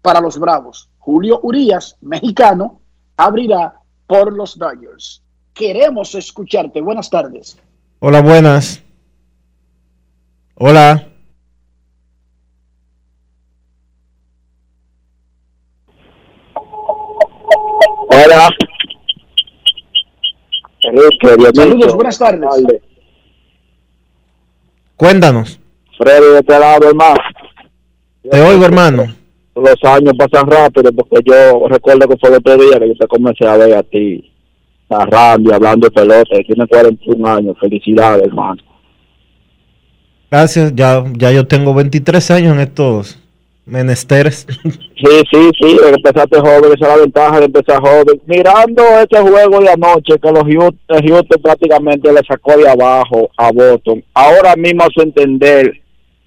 [SPEAKER 4] para los Bravos. Julio Urias, mexicano, abrirá por los Dodgers. Queremos escucharte. Buenas tardes.
[SPEAKER 1] Hola, buenas. Hola.
[SPEAKER 15] Hola. Enrique,
[SPEAKER 4] Saludos, buenas tardes.
[SPEAKER 1] Cuéntanos.
[SPEAKER 15] Freddy, de este lado, hermano.
[SPEAKER 1] Te oigo, hermano.
[SPEAKER 15] Los años pasan rápido porque yo recuerdo que fue el otro día que yo te comencé a ver a ti narrando y hablando de pelota. y Tiene 41 años. Felicidades, hermano.
[SPEAKER 1] Gracias, ya, ya yo tengo 23 años en estos menesteres.
[SPEAKER 15] Sí, sí, sí, empezaste joven, esa es la ventaja de empezar joven. Mirando este juego de anoche, que los Houston, Houston prácticamente le sacó de abajo a Boston. Ahora mismo, a su entender,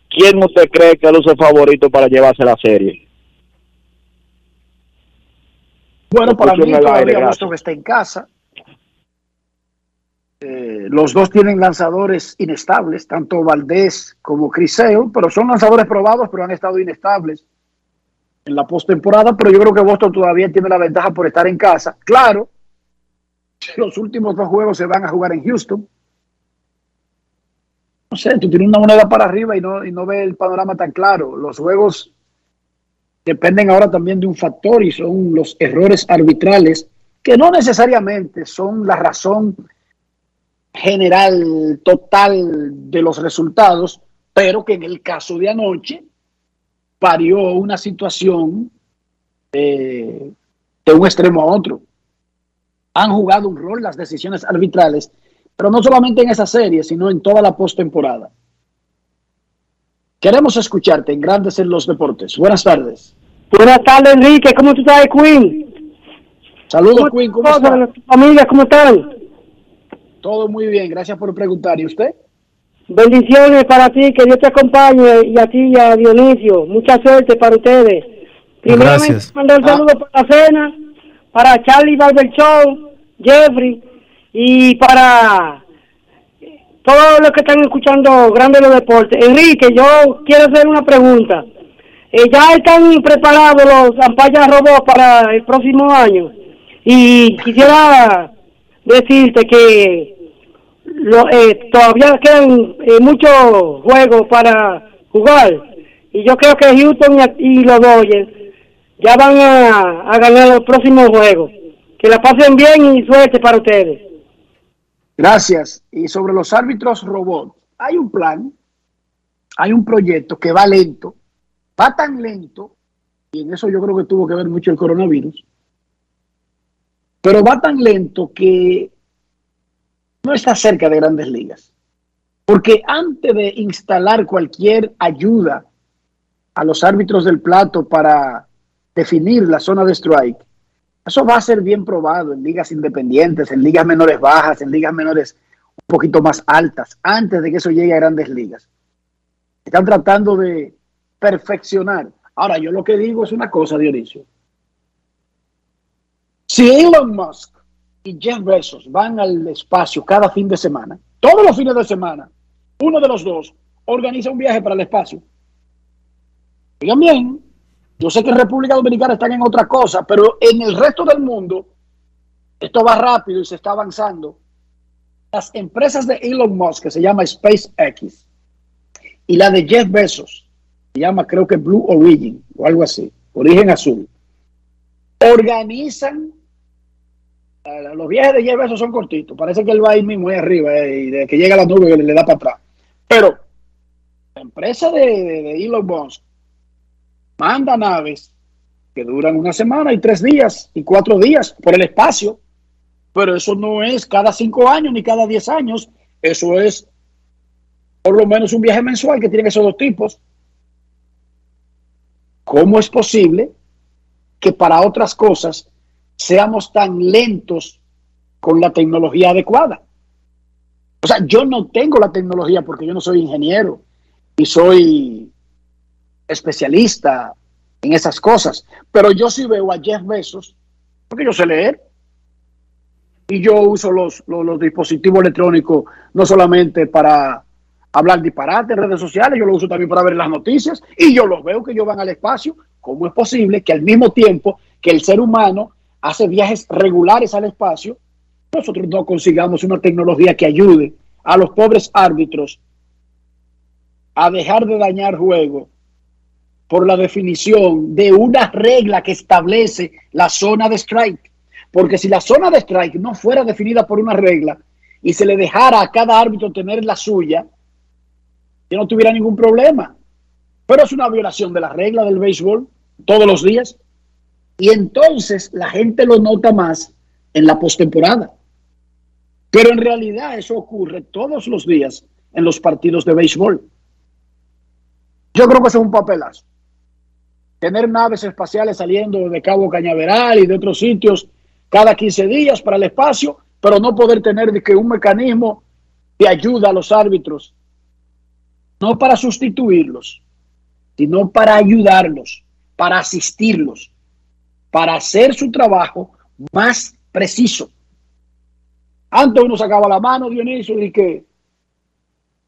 [SPEAKER 15] ¿quién usted cree que luce favorito para llevarse la serie?
[SPEAKER 4] Bueno, para mí todavía. Boston está en casa. Eh, los dos tienen lanzadores inestables, tanto Valdés como Criseo, pero son lanzadores probados, pero han estado inestables en la postemporada. Pero yo creo que Boston todavía tiene la ventaja por estar en casa. Claro, los últimos dos juegos se van a jugar en Houston. No sé, tú tienes una moneda para arriba y no, y no ves el panorama tan claro. Los juegos dependen ahora también de un factor y son los errores arbitrales que no necesariamente son la razón general, total de los resultados, pero que en el caso de anoche parió una situación eh, de un extremo a otro. Han jugado un rol las decisiones arbitrales, pero no solamente en esa serie, sino en toda la postemporada. Queremos escucharte en Grandes en los Deportes. Buenas tardes.
[SPEAKER 16] Buenas tardes, Enrique. ¿Cómo tú estás, Queen?
[SPEAKER 4] Saludos, Queen. ¿Cómo
[SPEAKER 16] estás?
[SPEAKER 4] está?
[SPEAKER 16] Amigas, ¿cómo están?
[SPEAKER 4] Todo muy bien, gracias por preguntar. ¿Y usted?
[SPEAKER 16] Bendiciones para ti, que Dios te acompañe y a ti y a Dionisio. Mucha suerte para ustedes. Primeramente,
[SPEAKER 1] Gracias.
[SPEAKER 16] mandar un saludo para la cena, para Charlie Barber Show, Jeffrey y para todos los que están escuchando Grandes los Deportes. Enrique, yo quiero hacer una pregunta. Eh, ya están preparados los Ampaya Robots para el próximo año y quisiera decirte que lo- eh, todavía quedan eh, muchos juegos para jugar y yo creo que Houston y, y los Dodgers ya van a ganar los próximos juegos. Que la pasen bien y suerte para ustedes.
[SPEAKER 4] Gracias. Y sobre los árbitros robots, hay un plan, hay un proyecto que va lento, va tan lento, y en eso yo creo que tuvo que ver mucho el coronavirus, pero va tan lento que no está cerca de grandes ligas. Porque antes de instalar cualquier ayuda a los árbitros del plato para definir la zona de strike, eso va a ser bien probado en ligas independientes, en ligas menores bajas, en ligas menores un poquito más altas, antes de que eso llegue a grandes ligas. Están tratando de perfeccionar. Ahora, yo lo que digo es una cosa, Dionisio. Si Elon Musk y Jeff Bezos van al espacio cada fin de semana, todos los fines de semana, uno de los dos organiza un viaje para el espacio. Digan bien, yo sé que en República Dominicana están en otra cosa, pero en el resto del mundo esto va rápido y se está avanzando. Las empresas de Elon Musk, que se llama SpaceX, y la de Jeff Bezos, se llama creo que Blue Origin o algo así, Origen Azul, organizan eh, los viajes de Jeff Bezos son cortitos, parece que él va ahí mismo ahí arriba eh, y de que llega a la nube le, le da para atrás. Pero la empresa de, Elon Musk manda naves que duran una semana y tres días y cuatro días por el espacio, pero eso no es cada cinco años ni cada diez años, eso es por lo menos un viaje mensual que tienen esos dos tipos. ¿Cómo es posible que para otras cosas seamos tan lentos con la tecnología adecuada? O sea, yo no tengo la tecnología porque yo no soy ingeniero y soy especialista en esas cosas, pero yo sí veo a Jeff Bezos porque yo sé leer y yo uso los, los, dispositivos electrónicos no solamente para hablar disparate en redes sociales, yo lo uso también para ver las noticias y yo los veo que ellos van al espacio. ¿Cómo es posible que al mismo tiempo que el ser humano hace viajes regulares al espacio, nosotros no consigamos una tecnología que ayude a los pobres árbitros a dejar de dañar juego por la definición de una regla que establece la zona de strike? Porque si la zona de strike no fuera definida por una regla y se le dejara a cada árbitro tener la suya, que no tuviera ningún problema. Pero es una violación de la regla del béisbol todos los días. Y entonces la gente lo nota más en la postemporada. Pero en realidad eso ocurre todos los días en los partidos de béisbol. Yo creo que es un papelazo. Tener naves espaciales saliendo de Cabo Cañaveral y de otros sitios cada 15 días para el espacio, pero no poder tener que un mecanismo de ayuda a los árbitros, no para sustituirlos, sino para ayudarlos, para asistirlos, para hacer su trabajo más preciso. Antes uno sacaba la mano, Dionisio, y que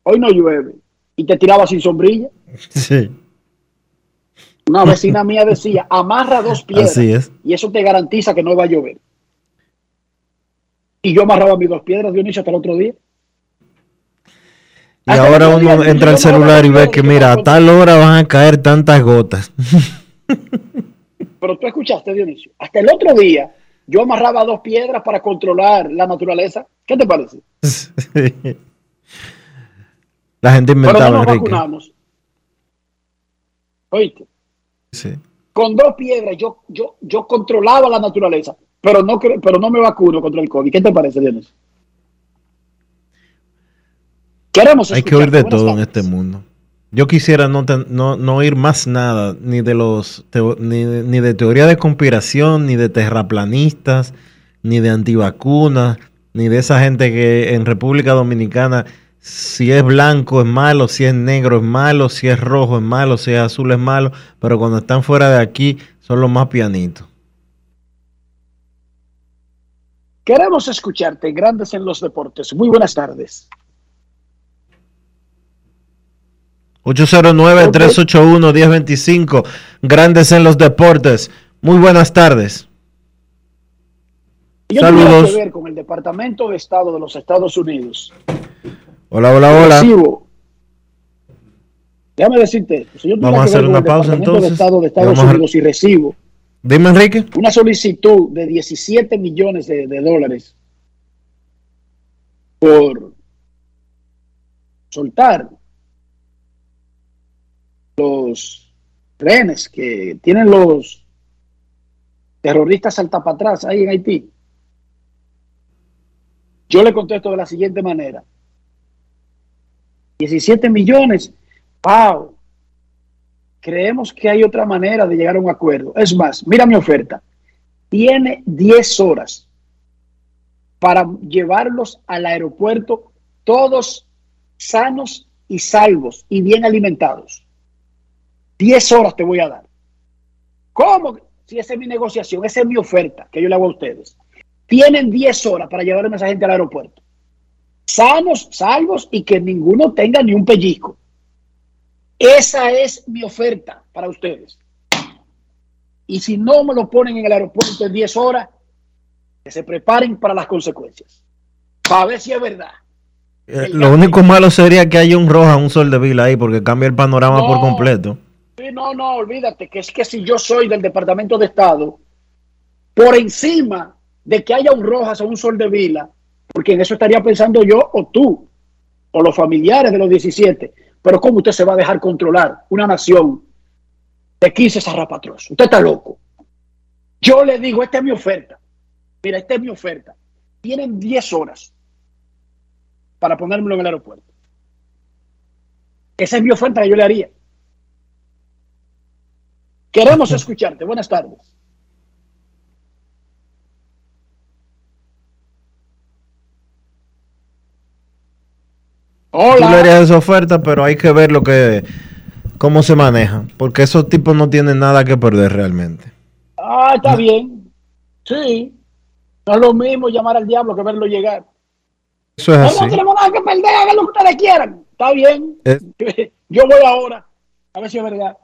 [SPEAKER 4] hoy no llueve, y te tiraba sin sombrilla.
[SPEAKER 1] Sí.
[SPEAKER 4] Una vecina mía decía, amarra dos piedras
[SPEAKER 1] Así es.
[SPEAKER 4] y eso te garantiza que no va a llover. Y yo amarraba mis dos piedras, Dionisio, hasta el otro día.
[SPEAKER 1] Y ahora uno entra al celular y ve que, mira, a tal hora van a caer tantas gotas.
[SPEAKER 4] Pero tú escuchaste, Dionisio, hasta el otro día yo amarraba dos piedras para controlar la naturaleza. ¿Qué te parece?
[SPEAKER 1] La gente
[SPEAKER 4] Pero no
[SPEAKER 1] inventaba,
[SPEAKER 4] nos
[SPEAKER 1] Enrique.
[SPEAKER 4] vacunamos. Oíste,
[SPEAKER 1] Sí.
[SPEAKER 4] con dos piedras yo, yo, yo controlaba la naturaleza, pero no, pero no me vacuno contra el COVID. ¿Qué te parece, Dionisio? Queremos
[SPEAKER 1] Hay que oír de todo en este mundo. Yo quisiera no, no, no oír más nada, ni de los ni, ni de teoría de conspiración, ni de terraplanistas, ni de antivacunas, ni de esa gente que en República Dominicana, si es blanco es malo, si es negro es malo, si es rojo es malo, si es azul es malo, pero cuando están fuera de aquí son los más pianitos.
[SPEAKER 4] Queremos escucharte, Grandes en los Deportes. Muy buenas tardes.
[SPEAKER 1] 809-381-1025, grandes en los deportes. Muy buenas tardes.
[SPEAKER 4] Yo
[SPEAKER 1] Saludos.
[SPEAKER 4] que ver con el Departamento de Estado de los Estados Unidos.
[SPEAKER 1] Hola, hola, hola.
[SPEAKER 4] Recibo. Déjame decirte. Si yo
[SPEAKER 1] Vamos a hacer una pausa, entonces.
[SPEAKER 4] de Estado de Estados
[SPEAKER 1] vamos a-
[SPEAKER 4] Unidos y recibo
[SPEAKER 1] Dime, Enrique.
[SPEAKER 4] una solicitud de 17 millones de, de dólares por soltar los rehenes que tienen los terroristas salta para atrás ahí en Haití. Yo le contesto de la siguiente manera. 17 millones. ¡Wow! Creemos que hay otra manera de llegar a un acuerdo. Es más, mira mi oferta. Tiene 10 horas para llevarlos al aeropuerto todos sanos y salvos y bien alimentados. 10 horas te voy a dar. ¿Cómo? Si esa es mi negociación, esa es mi oferta que yo le hago a ustedes. Tienen 10 horas para llevar a esa gente al aeropuerto. Sanos, salvos y que ninguno tenga ni un pellizco. Esa es mi oferta para ustedes. Y si no me lo ponen en el aeropuerto en 10 horas, que se preparen para las consecuencias. Para ver si es verdad.
[SPEAKER 1] Eh, lo único malo sería que haya un roja, un sol de vila ahí, porque cambia el panorama por completo.
[SPEAKER 4] No, no, olvídate, que es que si yo soy del Departamento de Estado, por encima de que haya un Rojas o un Sol de Vila, porque en eso estaría pensando yo o tú, o los familiares de los 17, pero ¿cómo usted se va a dejar controlar una nación de 15 zarrapatros? Usted está loco. Yo le digo, esta es mi oferta. Mira, esta es mi oferta. Tienen 10 horas para ponérmelo en el aeropuerto. Esa es mi oferta que yo le haría. Queremos escucharte. Buenas tardes.
[SPEAKER 1] Tú le
[SPEAKER 4] Hola.
[SPEAKER 1] harías esa oferta, pero hay que ver lo que cómo se maneja, porque esos tipos no tienen nada que perder realmente.
[SPEAKER 4] Ah, está bien. Sí. No es lo mismo llamar al diablo que verlo llegar.
[SPEAKER 1] Eso es
[SPEAKER 4] No,
[SPEAKER 1] así.
[SPEAKER 4] no tenemos nada que perder, hagan lo que ustedes quieran. Está bien. Yo voy ahora. A ver si es verdad.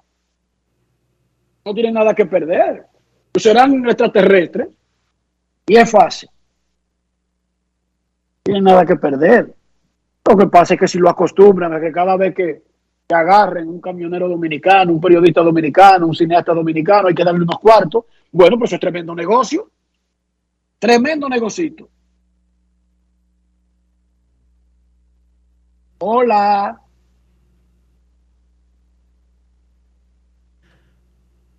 [SPEAKER 4] No tienen nada que perder. Pues serán extraterrestres. Y es fácil. No tienen nada que perder. Lo que pasa es que si lo acostumbran a que cada vez que, que agarren un camionero dominicano, un periodista dominicano, un cineasta dominicano, hay que darle unos cuartos. Bueno, pues eso es tremendo negocio. Tremendo negocito. Hola.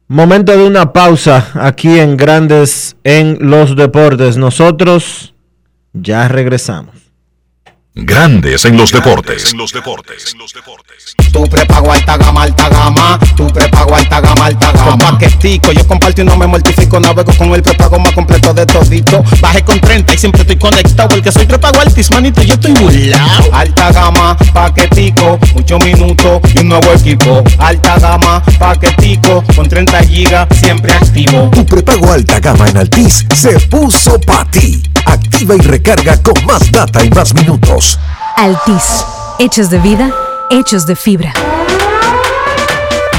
[SPEAKER 1] Momento de una pausa aquí en Grandes en los Deportes. Nosotros Ya regresamos.
[SPEAKER 3] Grandes en los deportes.
[SPEAKER 17] Tu prepago alta gama, alta gama. Tu prepago alta gama, alta gama. Con paquetico, yo comparto y no me mortifico. Navego con el prepago más completo de todito. Bajé con 30 y siempre estoy conectado. Porque soy prepago altis, manito, yo estoy burlao. Alta gama, paquetico, 8 minutos y un nuevo equipo. Alta gama, paquetico, con 30 gigas, siempre activo.
[SPEAKER 18] Tu prepago alta gama en Altis se puso para ti. Activa y recarga con más data y más minutos.
[SPEAKER 19] Altis, hechos de vida, hechos de fibra.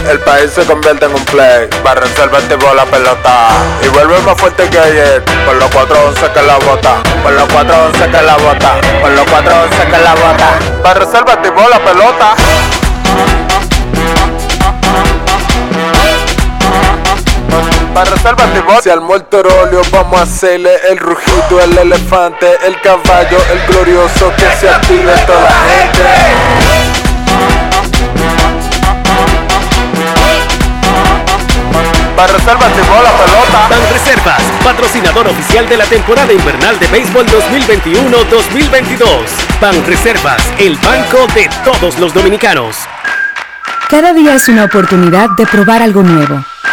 [SPEAKER 20] El país se convierte en un play. Para reservar tipo la pelota. Y vuelve más fuerte que ayer. Por los 411 que la bota. Por los 411 que la bota. Por los 411 que la bota. Para reservar tipo la pelota. Para reservar tipo. Si al muerto óleo vamos a hacerle el rugido, el elefante, el caballo, el glorioso que se active toda la gente. Para reservas tipo la pelota.
[SPEAKER 21] Ban Reservas, patrocinador oficial de la temporada invernal de béisbol 2021-2022. Ban Reservas, el banco de todos los dominicanos.
[SPEAKER 19] Cada día es una oportunidad de probar algo nuevo.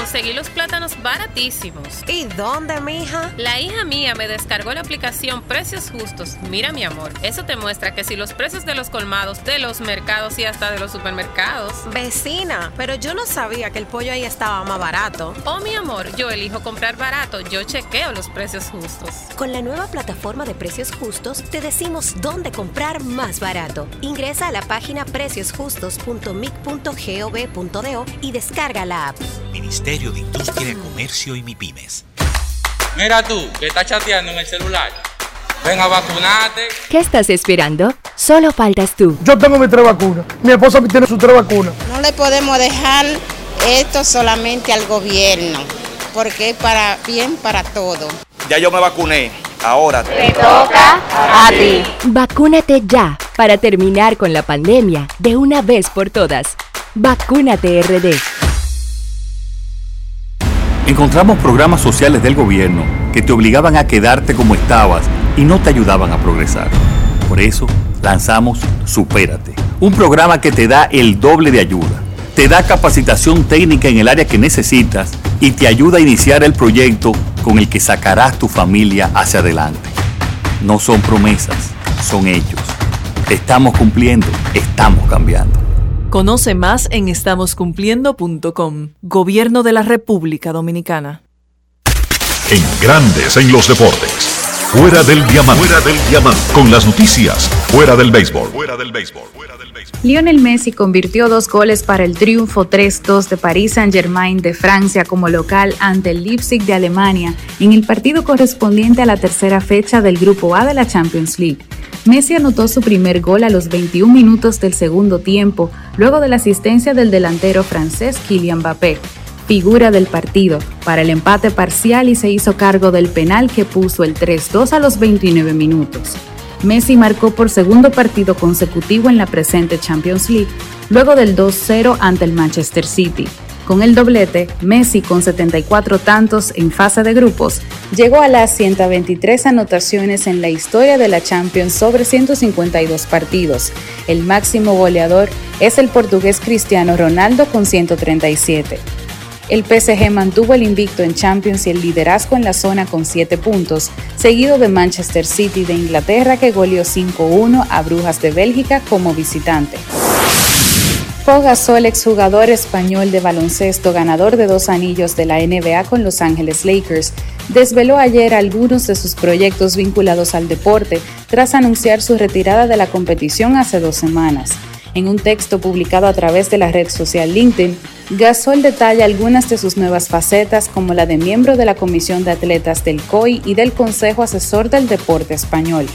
[SPEAKER 22] conseguí los plátanos baratísimos.
[SPEAKER 23] ¿Y dónde, mija?
[SPEAKER 22] La hija mía me descargó la aplicación Precios Justos. Mira, mi amor, eso te muestra que si los precios de los colmados, de los mercados y hasta de los supermercados.
[SPEAKER 23] Vecina, pero yo no sabía que el pollo ahí estaba más barato.
[SPEAKER 22] Oh, mi amor, yo elijo comprar barato. Yo chequeo los precios justos.
[SPEAKER 23] Con la nueva plataforma de precios justos, te decimos dónde comprar más barato. Ingresa a la página preciosjustos.mic.gov.do y descarga la app.
[SPEAKER 24] Ministerio de Industria, Comercio y MIPIMES.
[SPEAKER 25] Mira tú, que estás chateando en el celular. Ven a vacunarte.
[SPEAKER 26] ¿Qué estás esperando? Solo faltas tú.
[SPEAKER 12] Yo tengo mis tres vacunas. Mi esposa tiene sus tres vacunas.
[SPEAKER 27] No le podemos dejar esto solamente al gobierno, porque es para bien para todo.
[SPEAKER 28] Ya yo me vacuné. Ahora
[SPEAKER 26] te toca a ti. Vacúnate ya para terminar con la pandemia de una vez por todas. Vacúnate RD.
[SPEAKER 29] Encontramos programas sociales del gobierno que te obligaban a quedarte como estabas y no te ayudaban a progresar. Por eso lanzamos Supérate, un programa que te da el doble de ayuda. Te da capacitación técnica en el área que necesitas y te ayuda a iniciar el proyecto con el que sacarás tu familia hacia adelante. No son promesas, son hechos. Estamos cumpliendo, estamos cambiando.
[SPEAKER 30] Conoce más en estamoscumpliendo.com. Gobierno de la República Dominicana.
[SPEAKER 3] En Grandes en los deportes. Fuera del diamante. Fuera del diamante. Con las noticias. Fuera del béisbol. Fuera del béisbol.
[SPEAKER 31] Lionel Messi convirtió dos goles para el triunfo 3-2 de Paris Saint-Germain de Francia como local ante el Leipzig de Alemania en el partido correspondiente a la tercera fecha del Grupo A de la Champions League. Messi anotó su primer gol a los 21 minutos del segundo tiempo, luego de la asistencia del delantero francés Kylian Mbappé, figura del partido, para el empate parcial y se hizo cargo del penal que puso el 3-2 a los 29 minutos. Messi marcó por segundo partido consecutivo en la presente Champions League, luego del 2-0 ante el Manchester City. Con el doblete, Messi con 74 tantos en fase de grupos, llegó a las 123 anotaciones en la historia de la Champions sobre 152 partidos. El máximo goleador es el portugués Cristiano Ronaldo con 137. El PSG mantuvo el invicto en Champions y el liderazgo en la zona con 7 puntos, seguido de Manchester City de Inglaterra que goleó 5-1 a Brujas de Bélgica como visitante. Pau exjugador español de baloncesto, ganador de dos anillos de la NBA con Los Ángeles Lakers, desveló ayer algunos de sus proyectos vinculados al deporte tras anunciar su retirada de la competición hace dos semanas. En un texto publicado a través de la red social LinkedIn, Gasol detalla algunas de sus nuevas facetas como la de miembro de la Comisión de Atletas del COI y del Consejo Asesor del Deporte Español.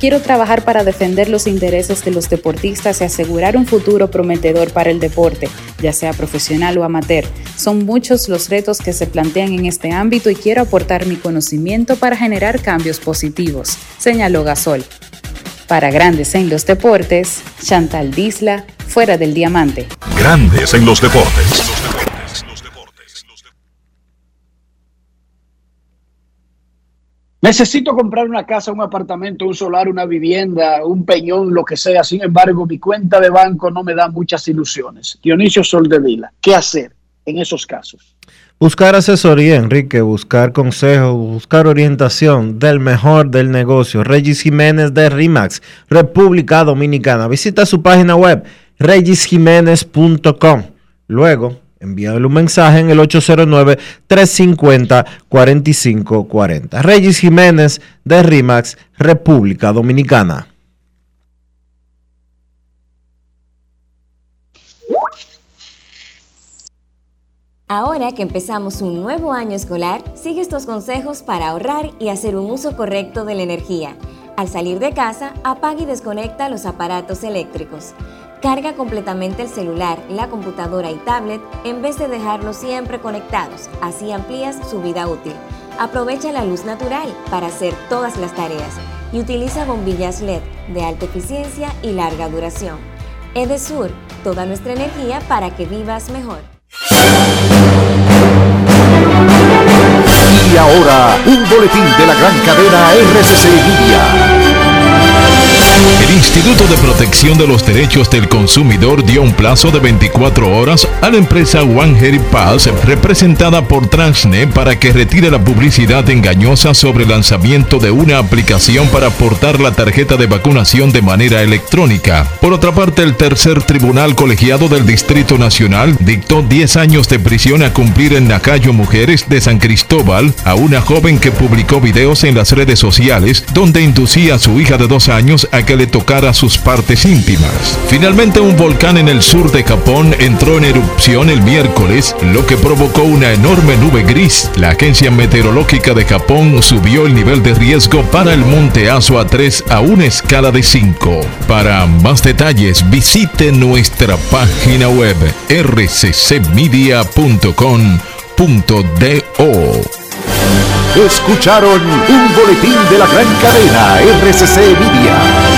[SPEAKER 31] Quiero trabajar para defender los intereses de los deportistas y asegurar un futuro prometedor para el deporte, ya sea profesional o amateur. Son muchos los retos que se plantean en este ámbito y quiero aportar mi conocimiento para generar cambios positivos, señaló Gasol. Para Grandes en los Deportes, Chantal Disla, fuera del diamante.
[SPEAKER 3] Grandes en los deportes.
[SPEAKER 4] Necesito comprar una casa, un apartamento, un solar, una vivienda, un peñón, lo que sea. Sin embargo, mi cuenta de banco no me da muchas ilusiones. Dionisio Soldevila, ¿qué hacer en esos casos?
[SPEAKER 1] Buscar asesoría, Enrique, buscar consejo, buscar orientación del mejor del negocio. Regis Jiménez de RIMAX, República Dominicana. Visita su página web, regisjiménez.com. Luego, Envíale un mensaje en el 809-350-4540. Regis Jiménez de RIMAX, República Dominicana.
[SPEAKER 26] Ahora que empezamos un nuevo año escolar, sigue estos consejos para ahorrar y hacer un uso correcto de la energía. Al salir de casa, apaga y desconecta los aparatos eléctricos. Carga completamente el celular, la computadora y tablet en vez de dejarlos siempre conectados, así amplías su vida útil. Aprovecha la luz natural para hacer todas las tareas y utiliza bombillas LED de alta eficiencia y larga duración. Edesur, toda nuestra energía para que vivas mejor.
[SPEAKER 18] Y ahora, un boletín de la gran cadena RCC.
[SPEAKER 32] El Instituto de Protección de los Derechos del Consumidor dio un plazo de 24 horas a la empresa One Health Pass, representada por Transnet, para que retire la publicidad engañosa sobre el lanzamiento de una aplicación para aportar la tarjeta de vacunación de manera electrónica. Por otra parte, el tercer tribunal colegiado del Distrito Nacional dictó 10 años de prisión a cumplir en Nacayo Mujeres de San Cristóbal a una joven que publicó videos en las redes sociales donde inducía a su hija de dos años a que le tocara sus partes íntimas. Finalmente un volcán en el sur de Japón entró en erupción el miércoles, lo que provocó una enorme nube gris. La Agencia Meteorológica de Japón subió el nivel de riesgo para el monte Aso a 3 a una escala de 5. Para más detalles visite nuestra página web rccmedia.com.do.
[SPEAKER 18] Escucharon un boletín de la gran cadena RCC Media.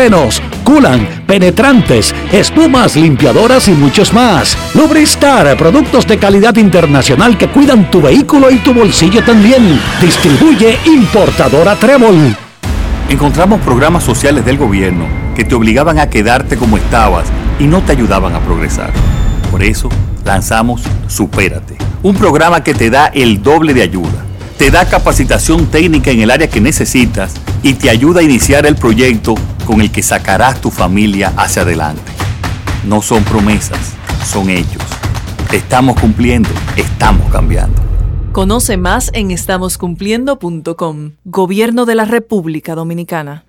[SPEAKER 33] frenos, culan, penetrantes, espumas, limpiadoras y muchos más. Lubristar, productos de calidad internacional que cuidan tu vehículo y tu bolsillo también. Distribuye importadora Trébol.
[SPEAKER 29] Encontramos programas sociales del gobierno que te obligaban a quedarte como estabas y no te ayudaban a progresar. Por eso lanzamos Supérate, un programa que te da el doble de ayuda te da capacitación técnica en el área que necesitas y te ayuda a iniciar el proyecto con el que sacarás tu familia hacia adelante. No son promesas, son hechos. Estamos cumpliendo, estamos cambiando.
[SPEAKER 30] Conoce más en estamoscumpliendo.com. Gobierno de la República Dominicana.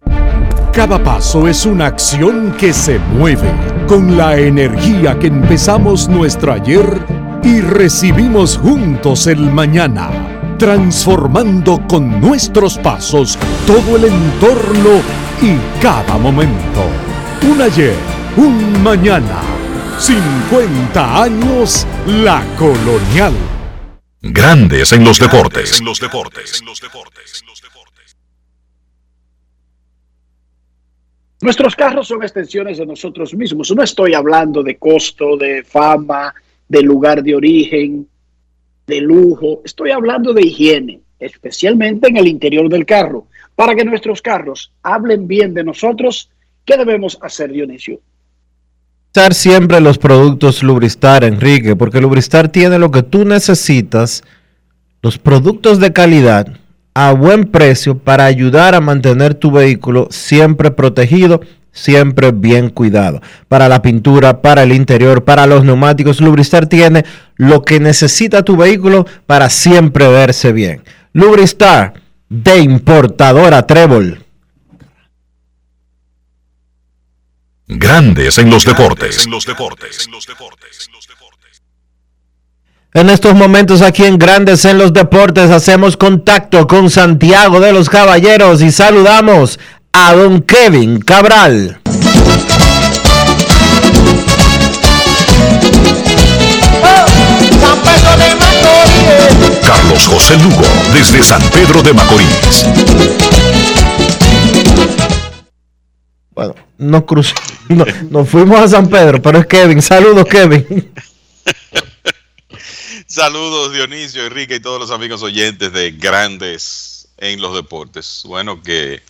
[SPEAKER 18] Cada paso es una acción que se mueve con la energía que empezamos nuestro ayer y recibimos juntos el mañana transformando con nuestros pasos todo el entorno y cada momento. Un ayer, un mañana, 50 años la colonial.
[SPEAKER 3] Grandes en los deportes. En los deportes.
[SPEAKER 4] Nuestros carros son extensiones de nosotros mismos. No estoy hablando de costo, de fama, de lugar de origen, de lujo. Estoy hablando de higiene, especialmente en el interior del carro. Para que nuestros carros hablen bien de nosotros, ¿qué debemos hacer, Dionisio?
[SPEAKER 1] Usar siempre los productos Lubristar, Enrique, porque Lubristar tiene lo que tú necesitas, los productos de calidad a buen precio para ayudar a mantener tu vehículo siempre protegido, siempre bien cuidado. Para la pintura, para el interior, para los neumáticos, Lubristar tiene lo que necesita tu vehículo para siempre verse bien. Lubristar de importadora Trébol.
[SPEAKER 3] Grandes en los deportes. En los deportes.
[SPEAKER 1] En estos momentos aquí en Grandes en los Deportes hacemos contacto con Santiago de los Caballeros y saludamos a don Kevin Cabral.
[SPEAKER 3] Carlos José Lugo desde San Pedro de Macorís.
[SPEAKER 1] Bueno, nos cruzamos, no, nos fuimos a San Pedro, pero es Kevin. Saludos, Kevin.
[SPEAKER 34] Saludos Dionisio, Enrique y todos los amigos oyentes de Grandes en los Deportes. Bueno, que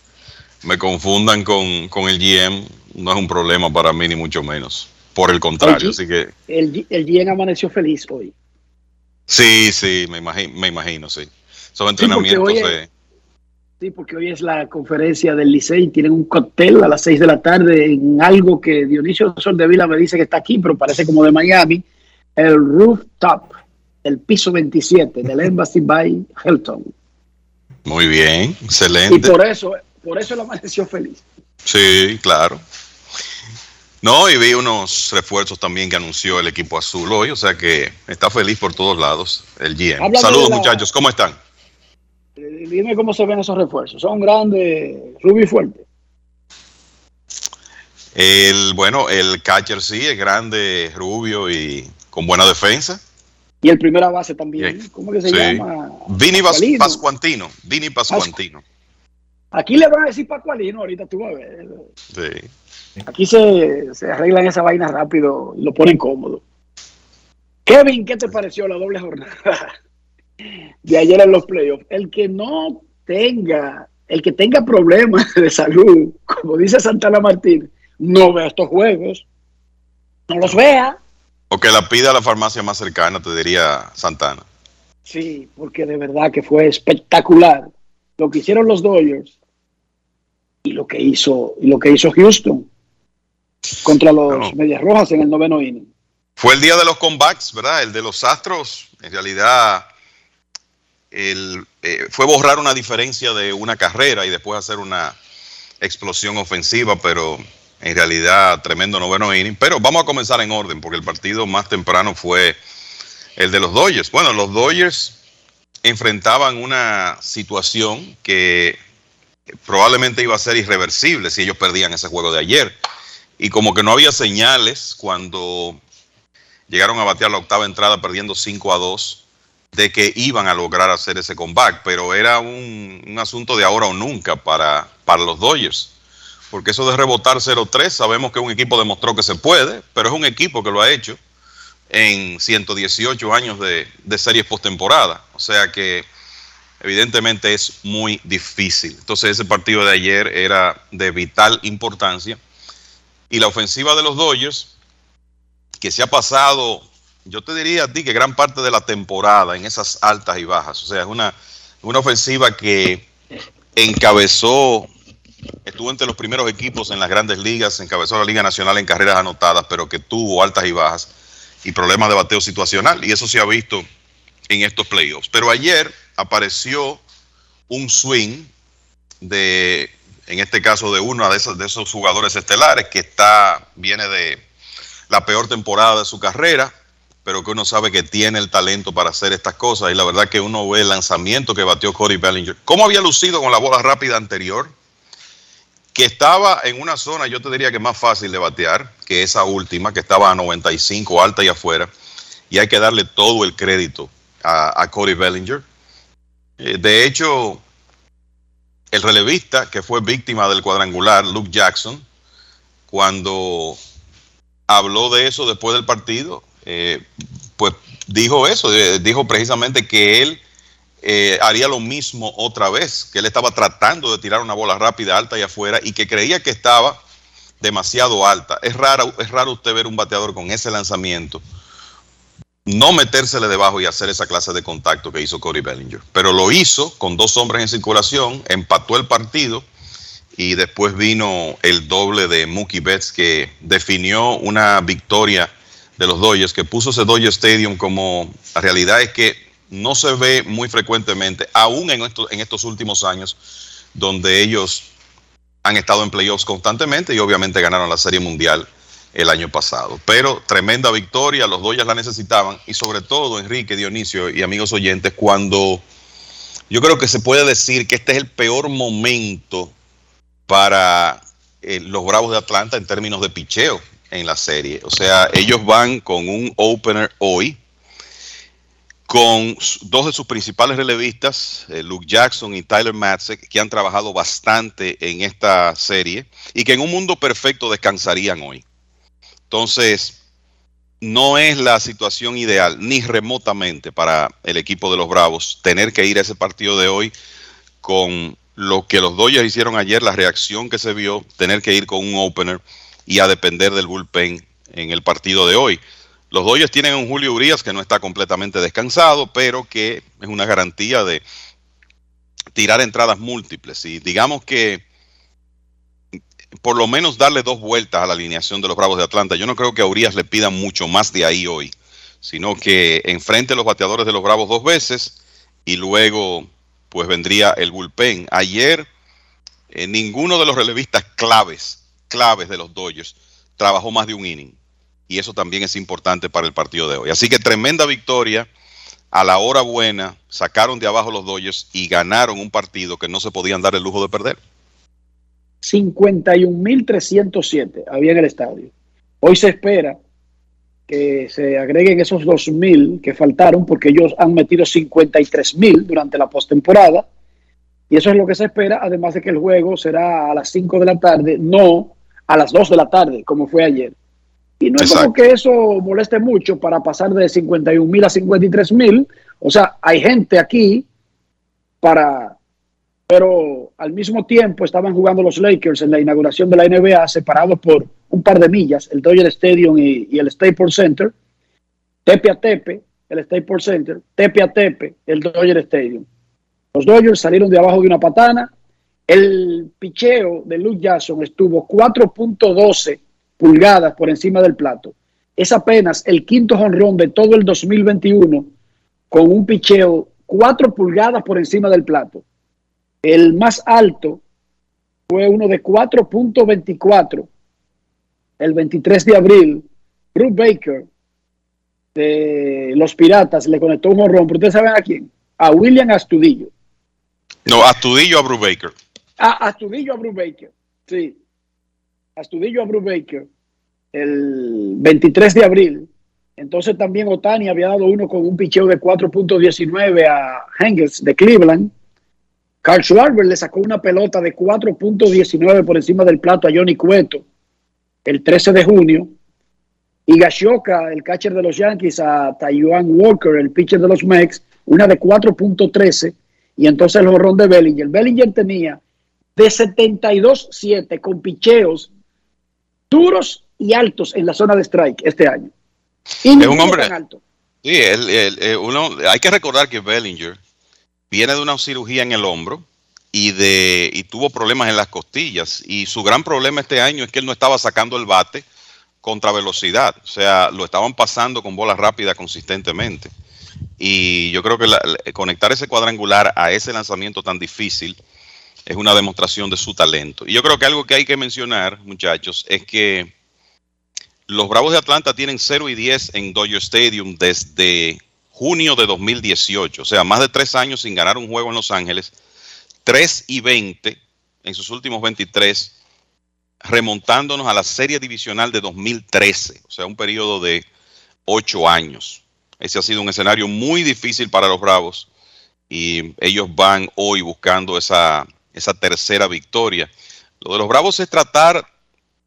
[SPEAKER 34] me confundan con, el GM no es un problema para mí ni mucho menos. Por el contrario, así que...
[SPEAKER 4] El, el GM amaneció feliz hoy.
[SPEAKER 34] Sí, sí, me imagino, me imagino sí. Son entrenamientos sí, de...
[SPEAKER 4] Sí, porque hoy es la conferencia del Licey, tienen un cóctel a las 6 de la tarde en algo que Dionisio Vila me dice que está aquí, pero parece como de Miami, el rooftop el piso 27 del Embassy by Hilton.
[SPEAKER 34] Muy bien, excelente.
[SPEAKER 4] Y por eso, por eso lo amaneció feliz.
[SPEAKER 34] Sí, claro. No, y vi unos refuerzos también que anunció el equipo azul hoy, o sea que está feliz por todos lados el GM. Saludos muchachos, ¿cómo están?
[SPEAKER 4] Eh, dime cómo se ven esos refuerzos. Son grandes, rubio y fuerte.
[SPEAKER 34] El, bueno, el catcher sí, es grande, rubio y con buena defensa.
[SPEAKER 4] Y el primera base también. ¿Cómo que se llama?
[SPEAKER 34] Vini Pascuantino. Vini Pascuantino.
[SPEAKER 4] Aquí le van a decir Pascualino, ahorita tú vas a ver. Sí. Aquí se, se arreglan esa vaina rápido y lo ponen cómodo. Kevin, ¿qué te pareció la doble jornada de ayer en los playoffs? El que no tenga, el que tenga problemas de salud, como dice Santana Martín, no vea estos juegos, no los vea.
[SPEAKER 34] O que la pida a la farmacia más cercana, te diría Santana.
[SPEAKER 4] Sí, porque de verdad que fue espectacular lo que hicieron los Dodgers y lo que hizo, y lo que hizo Houston contra los Medias Rojas en el noveno inning.
[SPEAKER 34] Fue el día de los comebacks, ¿verdad? El de los Astros, en realidad, el, eh, fue borrar una diferencia de una carrera y después hacer una explosión ofensiva, pero en realidad, tremendo noveno inning. Pero vamos a comenzar en orden, porque el partido más temprano fue el de los Dodgers. Bueno, los Dodgers enfrentaban una situación que probablemente iba a ser irreversible si ellos perdían ese juego de ayer. Y como que no había señales cuando llegaron a batear la octava entrada perdiendo 5 a 2 de que iban a lograr hacer ese comeback, pero era un, un asunto de ahora o nunca para, para los Dodgers porque eso de rebotar 0-3, sabemos que un equipo demostró que se puede, pero es un equipo que lo ha hecho en 118 años de, de series postemporada. O sea que evidentemente es muy difícil. Entonces ese partido de ayer era de vital importancia. Y la ofensiva de los Dodgers, que se ha pasado, yo te diría a ti que gran parte de la temporada en esas altas y bajas. O sea, es una, una ofensiva que encabezó estuvo entre los primeros equipos en las grandes ligas, encabezó la Liga Nacional en carreras anotadas, pero que tuvo altas y bajas y problemas de bateo situacional. Y eso se ha visto en estos playoffs. Pero ayer apareció un swing de, en este caso, de uno de esos, de esos jugadores estelares que está, viene de la peor temporada de su carrera, pero que uno sabe que tiene el talento para hacer estas cosas. Y la verdad que uno ve el lanzamiento que batió Cody Bellinger. ¿Cómo había lucido con la bola rápida anterior? que estaba en una zona, yo te diría que más fácil de batear que esa última, que estaba a 95 alta y afuera, y hay que darle todo el crédito a, Cody Bellinger. Eh, de hecho, el relevista que fue víctima del cuadrangular, Luke Jackson, cuando habló de eso después del partido, eh, pues dijo eso, eh, dijo precisamente que él haría lo mismo otra vez, que él estaba tratando de tirar una bola rápida, alta y afuera, y que creía que estaba demasiado alta. Es raro, es raro usted ver un bateador con ese lanzamiento no metérsele debajo y hacer esa clase de contacto que hizo Corey Bellinger. Pero lo hizo con dos hombres en circulación, empató el partido y después vino el doble de Mookie Betts que definió una victoria de los Dodgers, que puso ese Dodger Stadium como la realidad es que no se ve muy frecuentemente, aún en estos, en estos últimos años, donde ellos han estado en playoffs constantemente y obviamente ganaron la Serie Mundial el año pasado. Pero tremenda victoria, los Dodgers la necesitaban y sobre todo Enrique, Dionisio y amigos oyentes, cuando yo creo que se puede decir que este es el peor momento para eh, los Bravos de Atlanta en términos de picheo en la serie. O sea, ellos van con un opener hoy, con dos de sus principales relevistas, eh, Luke Jackson y Tyler Matzek, que han trabajado bastante en esta serie y que en un mundo perfecto descansarían hoy. Entonces, no es la situación ideal, ni remotamente, para el equipo de los Bravos tener que ir a ese partido de hoy con lo que los Dodgers hicieron ayer, la reacción que se vio, tener que ir con un opener y a depender del bullpen en el partido de hoy. Los Dodgers tienen un Julio Urias que no está completamente descansado, pero que es una garantía de tirar entradas múltiples. Y digamos que por lo menos darle dos vueltas a la alineación de los Bravos de Atlanta. Yo no creo que a Urias le pidan mucho más de ahí hoy, sino que enfrente a los bateadores de los Bravos dos veces y luego pues vendría el bullpen. Ayer eh, ninguno de los relevistas claves, claves de los Dodgers, trabajó más de un inning. Y eso también es importante para el partido de hoy. Así que tremenda victoria. A la hora buena, sacaron de abajo los Dodgers y ganaron un partido que no se podían dar el lujo de perder.
[SPEAKER 4] 51.307 había en el estadio. Hoy se espera que se agreguen esos 2.000 que faltaron porque ellos han metido 53.000 durante la postemporada y eso es lo que se espera, además de que el juego será a las 5 de la tarde, no a las 2 de la tarde como fue ayer. Y no es como que eso moleste mucho para pasar de 51.000 a 53.000, o sea, hay gente aquí para pero al mismo tiempo estaban jugando los Lakers en la inauguración de la NBA separados por un par de millas, el Dodger Stadium y, el Staples Center, tepe a tepe, el Staples Center, tepe a tepe, el Dodger Stadium. Los Dodgers salieron de abajo de una patana, el picheo de Luke Jackson estuvo 4.12 pulgadas por encima del plato. Es apenas el quinto jonrón de todo el 2021 con un picheo 4 pulgadas por encima del plato. El más alto fue uno de 4.24 el 23 de abril. Bruce Baker de los Piratas le conectó un horrón. ¿Pero ustedes saben a quién? A William Astudillo.
[SPEAKER 34] No, Astudillo a Bruce Baker.
[SPEAKER 4] A Astudillo a Bruce Baker. Sí. Astudillo a Bruce Baker el 23 de abril. Entonces también Otani había dado uno con un picheo de 4.19 a Hengels de Cleveland. Carl Schwarber le sacó una pelota de 4.19 por encima del plato a Johnny Cueto el 13 de junio. Y Gashoka, el catcher de los Yankees, a Taiwan Walker, el pitcher de los Mex, una de 4.13. Y entonces el jorrón de Bellinger. Bellinger tenía de 72-7 con picheos duros y altos en la zona de strike este año.
[SPEAKER 34] Y es un hombre alto. Sí, el, uno, hay que recordar que Bellinger viene de una cirugía en el hombro y, tuvo problemas en las costillas. Y su gran problema este año es que él no estaba sacando el bate contra velocidad. O sea, lo estaban pasando con bola rápida consistentemente. Y yo creo que conectar ese cuadrangular a ese lanzamiento tan difícil es una demostración de su talento. Y yo creo que algo que hay que mencionar, muchachos, es que los Bravos de Atlanta tienen 0 y 10 en Dodger Stadium desde junio de 2018, o sea, más de tres años sin ganar un juego en Los Ángeles, 3 y 20 en sus últimos 23, remontándonos a la serie divisional de 2013, o sea, un periodo de ocho años. Ese ha sido un escenario muy difícil para los Bravos y ellos van hoy buscando esa, tercera victoria. Lo de los Bravos es tratar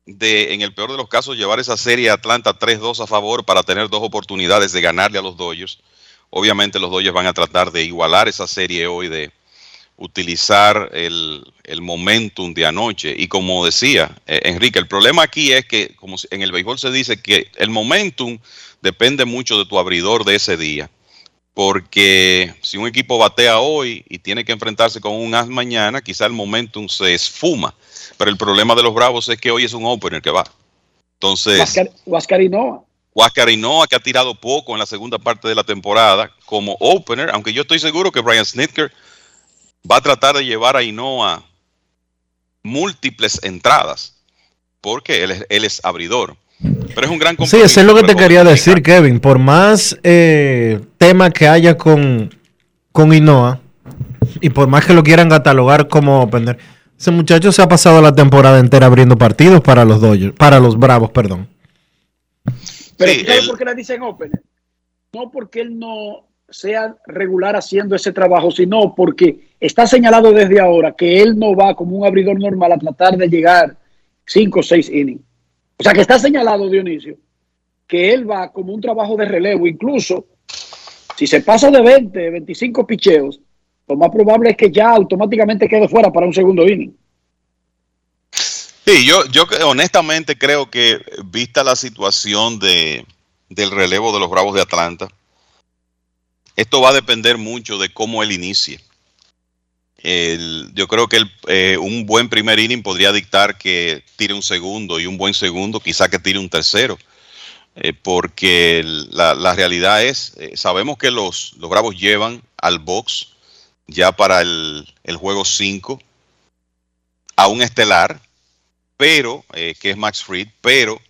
[SPEAKER 34] de, en el peor de los casos, llevar esa serie Atlanta 3-2 a favor para tener dos oportunidades de ganarle a los Dodgers. Obviamente los Dodgers van a tratar de igualar esa serie hoy, de utilizar el, el momentum de anoche. Y como decía eh, Enrique, el problema aquí es que, como en el béisbol se dice, que el momentum depende mucho de tu abridor de ese día. Porque si un equipo batea hoy y tiene que enfrentarse con un as mañana, quizá el momentum se esfuma. Pero el problema de los Bravos es que hoy es un opener que va. Entonces.
[SPEAKER 4] Huáscar Inoa,
[SPEAKER 34] que ha tirado poco en la segunda parte de la temporada como opener, aunque yo estoy seguro que Brian Snitker va a tratar de llevar a Inoa múltiples entradas, porque él es, él es abridor. Pero es un gran
[SPEAKER 1] Sí, eso es lo que te quería decir, Kevin. Por más eh, tema que haya con, con Inoa, y por más que lo quieran catalogar como opener, ese muchacho se ha pasado la temporada entera abriendo partidos para los Dodgers, para los Bravos, perdón.
[SPEAKER 4] Pero sí, ¿sabes por qué le dicen opener? No porque él no sea regular haciendo ese trabajo, sino porque está señalado desde ahora que él no va como un abridor normal a tratar de llegar cinco o seis innings. O sea que está señalado, Dionisio, que él va como un trabajo de relevo. Incluso si se pasa de 20, 25 picheos, lo más probable es que ya automáticamente quede fuera para un segundo inning.
[SPEAKER 34] Sí, yo, yo honestamente creo que vista la situación de, del relevo de los Bravos de Atlanta, esto va a depender mucho de cómo él inicie. Yo creo que eh, un buen primer inning podría dictar que tire un segundo y un buen segundo, quizá que tire un tercero. Eh, porque la, la, realidad es, eh, sabemos que los, los Bravos llevan al box ya para el, el juego 5 a un estelar, pero, eh, que es Max Fried, pero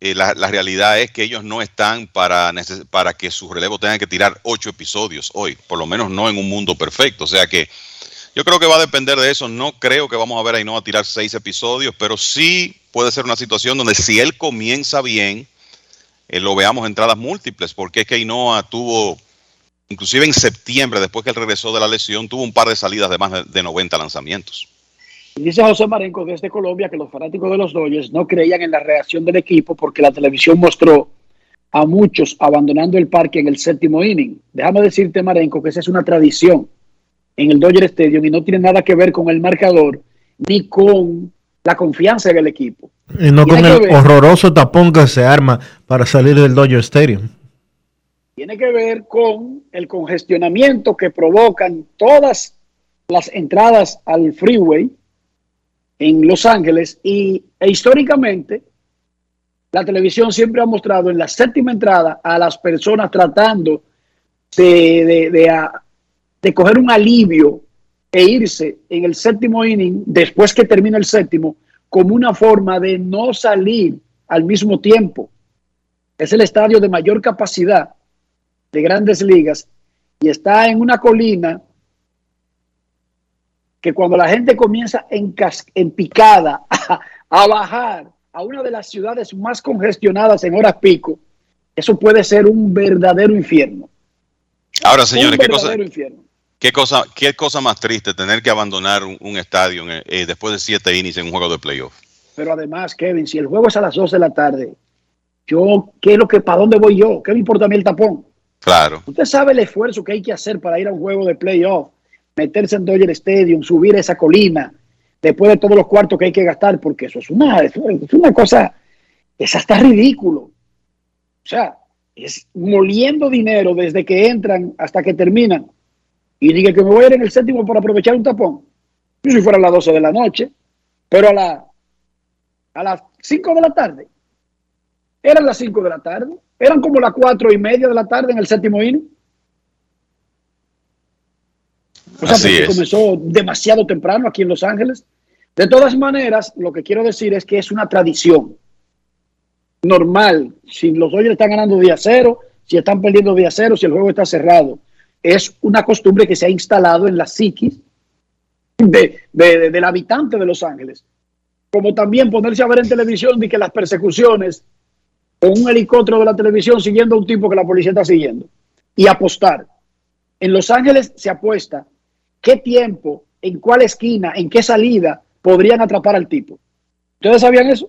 [SPEAKER 34] eh, la, realidad es que ellos no están para, para que su relevo tenga que tirar ocho episodios hoy, por lo menos no en un mundo perfecto. O sea que yo creo que va a depender de eso. No creo que vamos a ver a Ainhoa tirar seis episodios, pero sí puede ser una situación donde si él comienza bien, eh, lo veamos entradas múltiples, porque es que Ainhoa tuvo inclusive en septiembre, después que él regresó de la lesión, tuvo un par de salidas de más de 90 lanzamientos.
[SPEAKER 4] Dice José Marenco desde Colombia que los fanáticos de los Dodgers no creían en la reacción del equipo porque la televisión mostró a muchos abandonando el parque en el séptimo inning. Déjame decirte, Marenco, que esa es una tradición en el Dodger Stadium y no tiene nada que ver con el marcador ni con la confianza en el equipo.
[SPEAKER 1] Y no tiene con el ver, horroroso tapón que se arma para salir del Dodger Stadium
[SPEAKER 4] tiene que ver con el congestionamiento que provocan todas las entradas al freeway en Los Ángeles y e históricamente la televisión siempre ha mostrado en la séptima entrada a las personas tratando de, de, de, a, de coger un alivio e irse en el séptimo inning después que termina el séptimo como una forma de no salir al mismo tiempo. Es el estadio de mayor capacidad de grandes ligas y está en una colina que cuando la gente comienza en, en picada a, a, bajar a una de las ciudades más congestionadas en horas pico, eso puede ser un verdadero infierno.
[SPEAKER 34] Ahora, señores, ¿qué cosa, ¿qué cosa, ¿qué cosa más triste tener que abandonar un, un estadio eh, después de siete innings en un juego de playoff?
[SPEAKER 4] Pero además, Kevin, si el juego es a las 12 de la tarde, yo, ¿qué es lo que, para dónde voy yo? ¿Qué me importa a mí el tapón?
[SPEAKER 34] Claro.
[SPEAKER 4] Usted sabe el esfuerzo que hay que hacer para ir a un juego de playoff, meterse en Dodger Stadium, subir esa colina, después de todos los cuartos que hay que gastar, porque eso es una, es una cosa, es hasta ridículo. O sea, es moliendo dinero desde que entran hasta que terminan. Y diga que me voy a ir en el séptimo para aprovechar un tapón. Yo si fuera a las 12 de la noche, pero a, la, a las 5 de la tarde. Eran las 5 de la tarde. Eran como las cuatro y media de la tarde en el séptimo inning. O sea,
[SPEAKER 34] Así es.
[SPEAKER 4] comenzó demasiado temprano aquí en Los Ángeles. De todas maneras, lo que quiero decir es que es una tradición normal. Si los Dodgers están ganando día cero, si están perdiendo día cero, si el juego está cerrado. Es una costumbre que se ha instalado en la psiquis de, de, de, del habitante de Los Ángeles. Como también ponerse a ver en televisión de que las persecuciones con un helicóptero de la televisión siguiendo a un tipo que la policía está siguiendo y apostar. En Los Ángeles se apuesta qué tiempo, en cuál esquina, en qué salida podrían atrapar al tipo. ¿Ustedes sabían eso?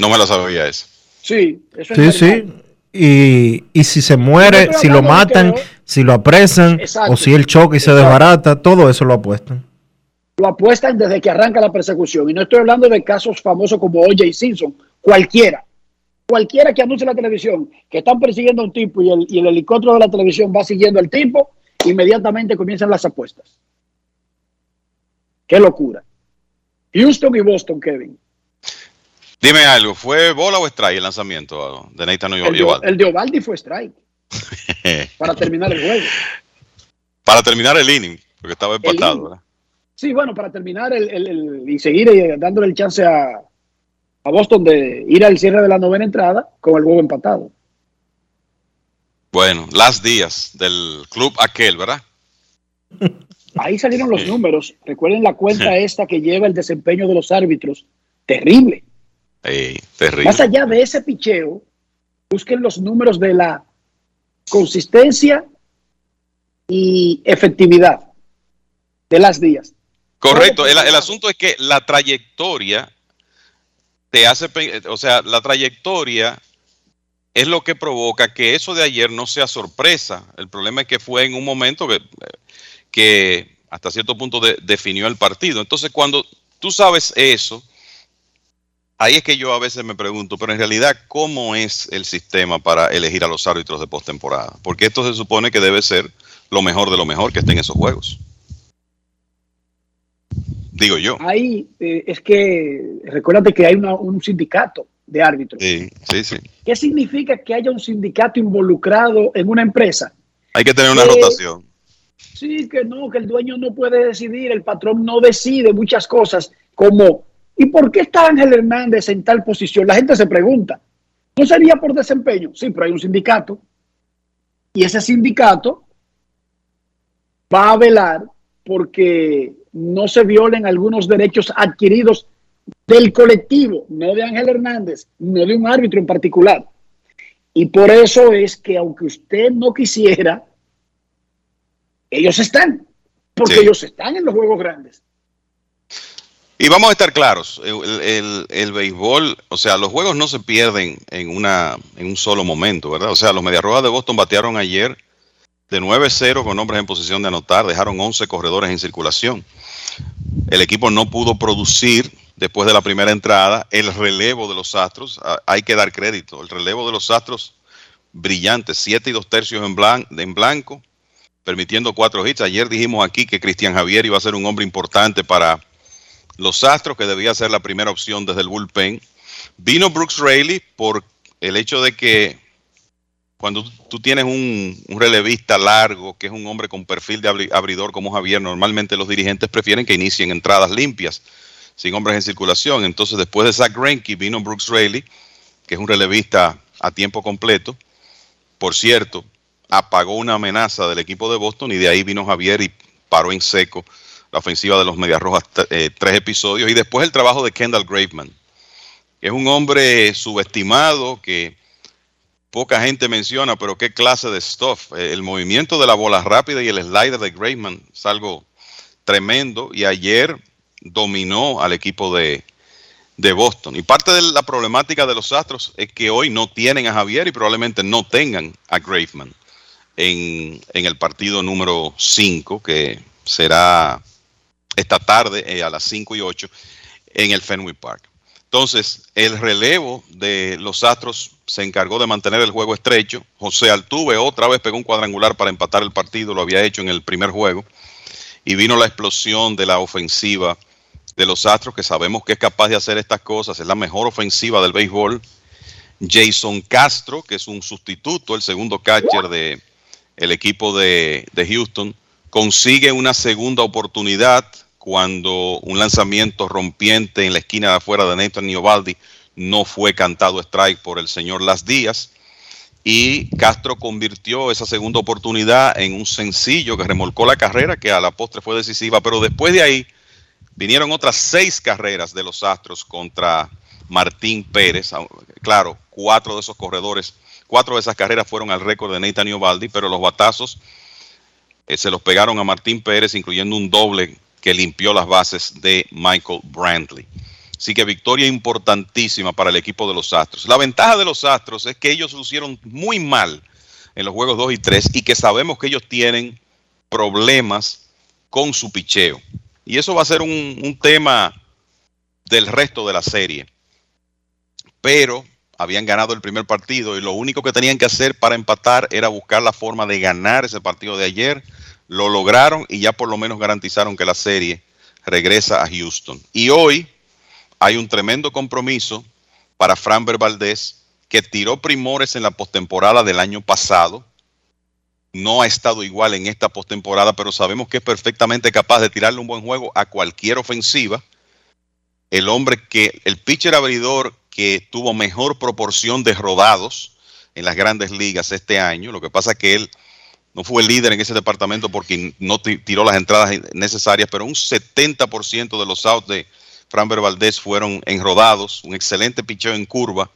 [SPEAKER 34] No me la sabía eso.
[SPEAKER 4] Sí, eso
[SPEAKER 1] Sí, sí. Y, y si se muere, si lo matan, si lo apresan,
[SPEAKER 4] Exacto.
[SPEAKER 1] o si él choca y se desbarata, todo eso lo apuestan.
[SPEAKER 4] Lo apuestan desde que arranca la persecución. Y no estoy hablando de casos famosos como O.J. Simpson, cualquiera. Cualquiera que anuncie en la televisión que están persiguiendo a un tipo y el, y el helicóptero de la televisión va siguiendo al tipo, inmediatamente comienzan las apuestas. Qué locura. Houston y Boston, Kevin.
[SPEAKER 34] Dime algo, ¿fue bola o strike el lanzamiento de Nathan
[SPEAKER 4] El
[SPEAKER 34] Ovaldi?
[SPEAKER 4] el de Ovaldi fue strike para terminar el juego.
[SPEAKER 34] Para terminar el inning, porque estaba empatado.
[SPEAKER 4] Sí, bueno, para terminar el, el- el- y seguir eh, dándole el chance a, a Boston de ir al cierre de la novena entrada con el juego empatado.
[SPEAKER 34] Bueno, las días del club aquel, ¿verdad?
[SPEAKER 4] Ahí salieron los números. Recuerden la cuenta esta que lleva el desempeño de los árbitros. Terrible.
[SPEAKER 34] Terrible.
[SPEAKER 4] Más allá de ese picheo, busquen los números de la consistencia y efectividad de las días.
[SPEAKER 34] Correcto, el, el asunto es que la trayectoria te hace, o sea, la trayectoria es lo que provoca que eso de ayer no sea sorpresa. El problema es que fue en un momento que, hasta cierto punto de- definió el partido. Entonces, cuando tú sabes eso, ahí es que yo a veces me pregunto, pero en realidad, ¿cómo es el sistema para elegir a los árbitros de postemporada? Porque esto se supone que debe ser lo mejor de lo mejor que esté en esos juegos. Digo yo.
[SPEAKER 4] Ahí eh, es que recuérdate que hay un sindicato de árbitros.
[SPEAKER 34] Sí, sí, sí.
[SPEAKER 4] ¿Qué significa que haya un sindicato involucrado en una empresa?
[SPEAKER 34] Hay que tener una
[SPEAKER 4] Eh,
[SPEAKER 34] rotación.
[SPEAKER 4] Sí, que no, que el dueño no puede decidir, el patrón no decide muchas cosas, como ¿y por qué está Ángel Hernández en tal posición? La gente se pregunta. ¿No sería por desempeño? Sí, pero hay un sindicato. Y ese sindicato va a velar porque no se violen algunos derechos adquiridos del colectivo, no de Ángel Hernández, no de un árbitro en particular. Y por eso es que aunque usted no quisiera, ellos están, porque
[SPEAKER 34] Sí.
[SPEAKER 4] ellos están en los juegos grandes.
[SPEAKER 34] Y vamos a estar claros, el, el- el béisbol, o sea, los juegos no se pierden en, una, en un solo momento, ¿verdad? O sea, los Mediarrojas de Boston batearon ayer de 9-0 con hombres en posición de anotar, dejaron 11 corredores en circulación. El equipo no pudo producir después de la primera entrada el relevo de los Astros, hay que dar crédito, el relevo de los Astros brillante, 7 y 2 tercios en, blan- en blanco, permitiendo cuatro hits. Ayer dijimos aquí que Cristian Javier iba a ser un hombre importante para los Astros, que debía ser la primera opción desde el bullpen. Vino Brooks Raley por el hecho de que cuando tú tienes un, un relevista largo, que es un hombre con perfil de abri- abridor como Javier, normalmente los dirigentes prefieren que inicien entradas limpias, sin hombres en circulación. Entonces, después de Zach Greinke, vino Brooks Raley, que es un relevista a tiempo completo. Por cierto, apagó una amenaza del equipo de Boston y de ahí vino Javier y paró en seco la ofensiva de los Medias Rojas eh, tres episodios. Y después el trabajo de Kendall Graveman, que es un hombre subestimado que poca gente menciona, pero qué clase de stuff. Eh, el movimiento de la bola rápida y el slider de Graveman es algo tremendo. Y ayer dominó al equipo de, de Boston. Y parte de la problemática de los Astros es que hoy no tienen a Javier y probablemente no tengan a Graveman en, en el partido número 5, que será esta tarde eh, a las 5 y 8 en el Fenway Park. Entonces, el relevo de los Astros se encargó de mantener el juego estrecho. José Altuve otra vez pegó un cuadrangular para empatar el partido, lo había hecho en el primer juego. Y vino la explosión de la ofensiva de los Astros, que sabemos que es capaz de hacer estas cosas, es la mejor ofensiva del béisbol. Jason Castro, que es un sustituto, el segundo catcher de el equipo de, de Houston, consigue una segunda oportunidad cuando un lanzamiento rompiente en la esquina de afuera de Nathan Niobaldi no fue cantado strike por el señor Las Díaz. Y Castro convirtió esa segunda oportunidad en un sencillo que remolcó la carrera, que a la postre fue decisiva. Pero después de ahí vinieron otras seis carreras de los Astros contra Martín Pérez. Claro, cuatro de esos corredores, cuatro de esas carreras fueron al récord de Nathan Niobaldi, pero los batazos eh, se los pegaron a Martín Pérez, incluyendo un doble que limpió las bases de Michael Brantley. Así que victoria importantísima para el equipo de los Astros. La ventaja de los Astros es que ellos lucieron muy mal en los juegos 2 y 3 y que sabemos que ellos tienen problemas con su picheo. Y eso va a ser un, tema del resto de la serie. Pero habían ganado el primer partido y lo único que tenían que hacer para empatar era buscar la forma de ganar ese partido de ayer. Lo lograron y ya por lo menos garantizaron que la serie regresa a Houston. Y hoy hay un tremendo compromiso para Framber Valdez, que tiró primores en la postemporada del año pasado. No ha estado igual en esta postemporada, pero sabemos que es perfectamente capaz de tirarle un buen juego a cualquier ofensiva. El hombre que, el pitcher abridor que tuvo mejor proporción de rodados en las grandes ligas este año. Lo que pasa es que él no fue el líder en ese departamento porque no tiró las entradas necesarias, pero un 70% de los outs de Framber Valdez fueron enrodados, un excelente picheo en curva.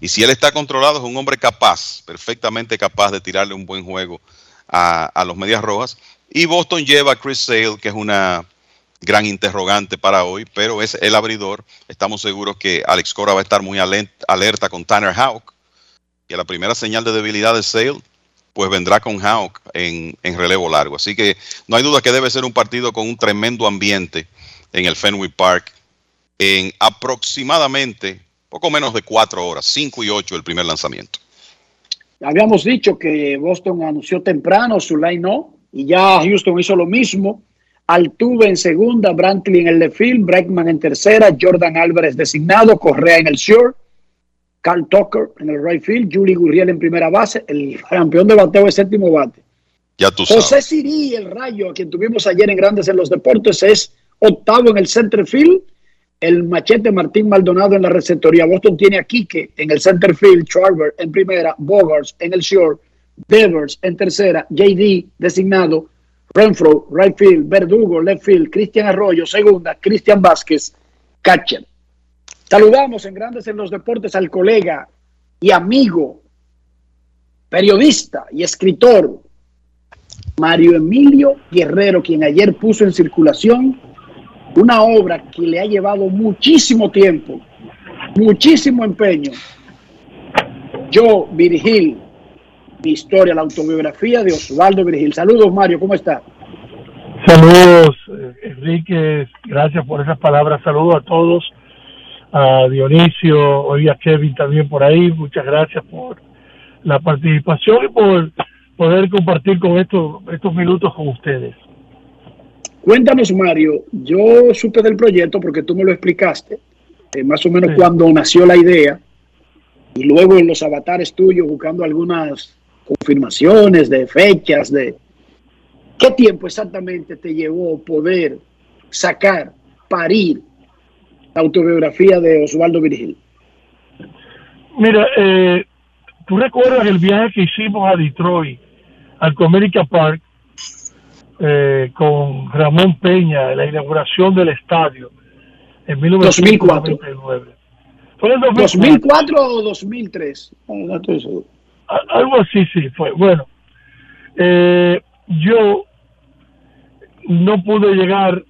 [SPEAKER 34] Y si él está controlado, es un hombre capaz, perfectamente capaz de tirarle un buen juego a, a los Medias Rojas. Y Boston lleva a Chris Sale, que es una gran interrogante para hoy, pero es el abridor. Estamos seguros que Alex Cora va a estar muy alerta con Tanner Houck. Y a la primera señal de debilidad de Sale, pues vendrá con Houck en, en, relevo largo. Así que no hay duda que debe ser un partido con un tremendo ambiente en el Fenway Park en aproximadamente poco menos de cuatro horas, cinco y ocho el primer lanzamiento.
[SPEAKER 4] Habíamos dicho que Boston anunció temprano su line-up y ya Houston hizo lo mismo Altuve en segunda, Brantley en el left field, Bregman en tercera, Jordan Álvarez designado, Correa en el short, Carl Tucker en el right field, Julie Gurriel en primera base, el campeón de bateo es séptimo bate.
[SPEAKER 34] Ya tú
[SPEAKER 4] sabes. José Siri, el rayo, a quien tuvimos ayer en Grandes en los Deportes, es octavo en el center field. El machete Martín Maldonado en la receptoría. Boston tiene a Quique en el center field, Charver en primera, Bogarts en el short, Devers en tercera, JD designado, Renfro, right field, Verdugo, left field, Cristian Arroyo, segunda, Cristian Vázquez, catcher. Saludamos en Grandes en los Deportes al colega y amigo, periodista y escritor Mario Emilio Guerrero, quien ayer puso en circulación una obra que le ha llevado muchísimo tiempo, muchísimo empeño. Yo, Virgil, mi historia, la autobiografía de Osvaldo Virgil. Saludos, Mario, ¿cómo está?
[SPEAKER 35] Saludos, eh, Enrique, gracias por esas palabras. Saludos a todos, a Dionisio, hoy a Kevin también por ahí. Muchas gracias por la participación y por poder compartir con estos, estos minutos con ustedes.
[SPEAKER 4] Cuéntanos, Mario, yo supe del proyecto porque tú me lo explicaste, eh, más o menos cuando nació la idea, y luego en los avatares tuyos buscando algunas confirmaciones de fechas, de qué tiempo exactamente te llevó poder sacar, parir la autobiografía de Osvaldo Virgil.
[SPEAKER 35] Mira, eh, tú recuerdas el viaje que hicimos a Detroit, al Comerica Park, eh, con Ramón Peña, la inauguración del estadio en 1994. 2004. ¿Fue en 2004
[SPEAKER 4] o 2003? No estoy seguro.
[SPEAKER 35] Algo así sí fue. Bueno, eh, yo no pude llegar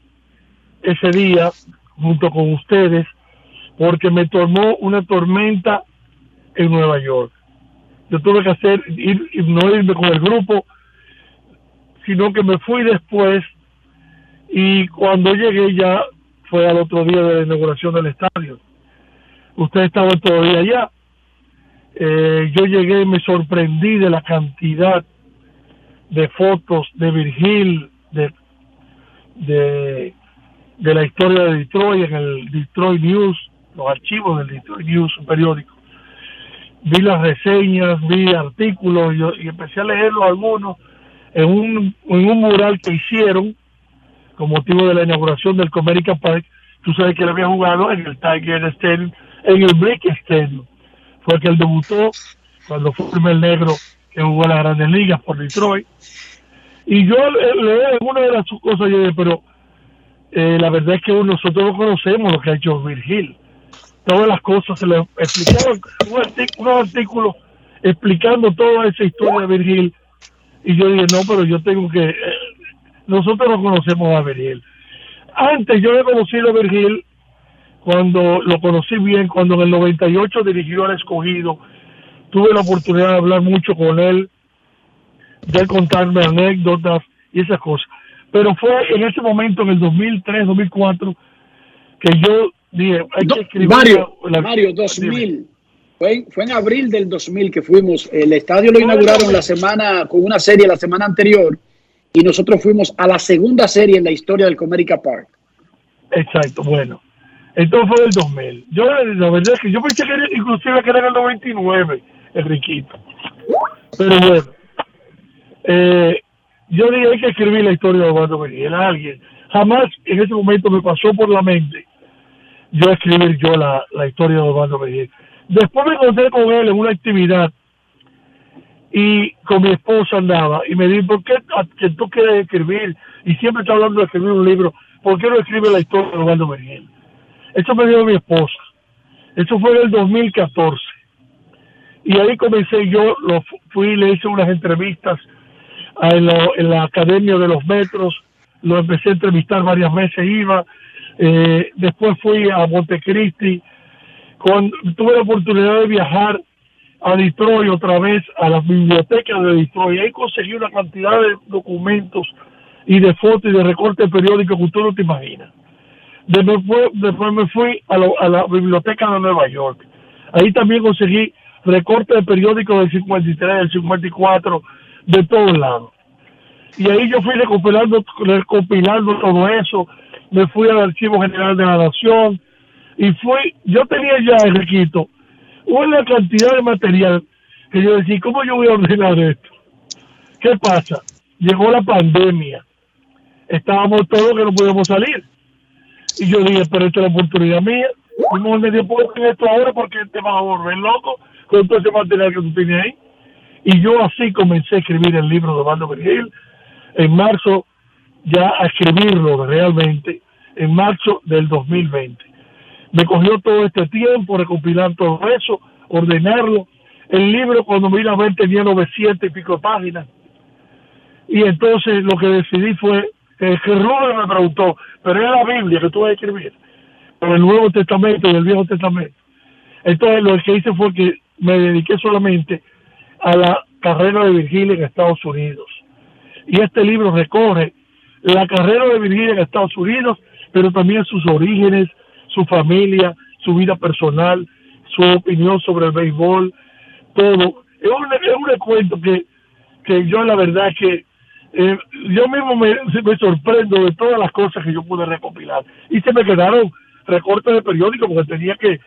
[SPEAKER 35] ese día junto con ustedes porque me tomó una tormenta en Nueva York. Yo tuve que hacer, ir, no irme con el grupo, sino que me fui después y cuando llegué ya fue al otro día de la inauguración del estadio. Ustedes estaban todavía allá eh, yo llegué y me sorprendí de la cantidad de fotos de Virgil, de, de, la historia de Detroit en el Detroit News, los archivos del Detroit News, un periódico. Vi las reseñas, vi artículos y, empecé a leerlos algunos en un, en un mural que hicieron con motivo de la inauguración del Comerica Park. Tú sabes que él había jugado en el Tiger Stadium, en el Brick Stadium fue que él debutó cuando fue el primer negro que jugó en las grandes ligas por Detroit. Y yo leí alguna de las cosas, yo dije, pero eh, la verdad es que nosotros no conocemos lo que ha hecho Virgil. Todas las cosas se le explicaban, unos artículos explicando toda esa historia de Virgil. Y yo dije, no, pero yo tengo que. Eh, nosotros no conocemos a Virgil. Antes yo he conocido a Virgil cuando lo conocí bien, cuando en el 98 dirigió al escogido, tuve la oportunidad de hablar mucho con él, de contarme anécdotas y esas cosas. Pero fue en ese momento, en el 2003, 2004, que yo dije, hay que escribir...
[SPEAKER 4] Mario,
[SPEAKER 35] la-
[SPEAKER 4] Mario 2000. Fue, fue en abril del 2000 que fuimos. El estadio lo inauguraron la semana, con una serie la semana anterior, y nosotros fuimos a la segunda serie en la historia del Comerica Park.
[SPEAKER 35] Exacto, bueno. Entonces fue del 2000. Yo, la verdad es que yo pensé que era, inclusive que era en el 99, Enriquito. Pero bueno, eh, yo dije hay que escribir la historia de Eduardo Miguel a alguien. Jamás en ese momento me pasó por la mente yo escribir yo la, la historia de Eduardo Miguel. Después me encontré con él en una actividad y con mi esposa andaba y me dijo, ¿por qué que tú quieres escribir? Y siempre está hablando de escribir un libro, ¿por qué no escribe la historia de Eduardo Miguel? Eso me dijo mi esposa. Eso fue en el 2014. Y ahí comencé yo, lo fu- fui y le hice unas entrevistas en la Academia de los Metros, lo empecé a entrevistar varias veces, iba, eh, después fui a Montecristi, con, tuve la oportunidad de viajar a Detroit otra vez, a las bibliotecas de Detroit, ahí conseguí una cantidad de documentos y de fotos y de recortes periódicos que tú no te imaginas. Después, después me fui a la biblioteca de Nueva York. Ahí también conseguí recortes de periódicos del 53, del 54, de todos lados. Y ahí yo fui recopilando, recopilando todo eso. Me fui al Archivo General de la Nación. Y fui, yo tenía ya, Enriquito, una cantidad de material que yo decía, ¿cómo yo voy a ordenar esto? ¿Qué pasa? Llegó la pandemia. Estábamos todos que no podíamos salir. Y yo dije, pero esta es la oportunidad mía. Mejor me dio por hacer esto ahora porque te vas a volver loco con todo ese material que tú tienes ahí. Y yo así comencé a escribir el libro de Bando Virgil. En marzo, ya a escribirlo realmente, en marzo del 2020. Me cogió todo este tiempo recopilar todo eso, ordenarlo. El libro, cuando me vine a ver, tenía 900 y pico páginas. Y entonces lo que decidí fue que, que Rubén me preguntó, pero es la Biblia que tú vas a escribir, el Nuevo Testamento y el Viejo Testamento. Entonces lo que hice fue que me dediqué solamente a la carrera de Virgilio en Estados Unidos. Y este libro recorre la carrera de Virgilio en Estados Unidos, pero también sus orígenes, su familia, su vida personal, su opinión sobre el béisbol, todo. Es un, es un recuento que, que yo la verdad es que eh, yo mismo me, me sorprendo de todas las cosas que yo pude recopilar. Y se me quedaron recortes de periódico porque tenía que,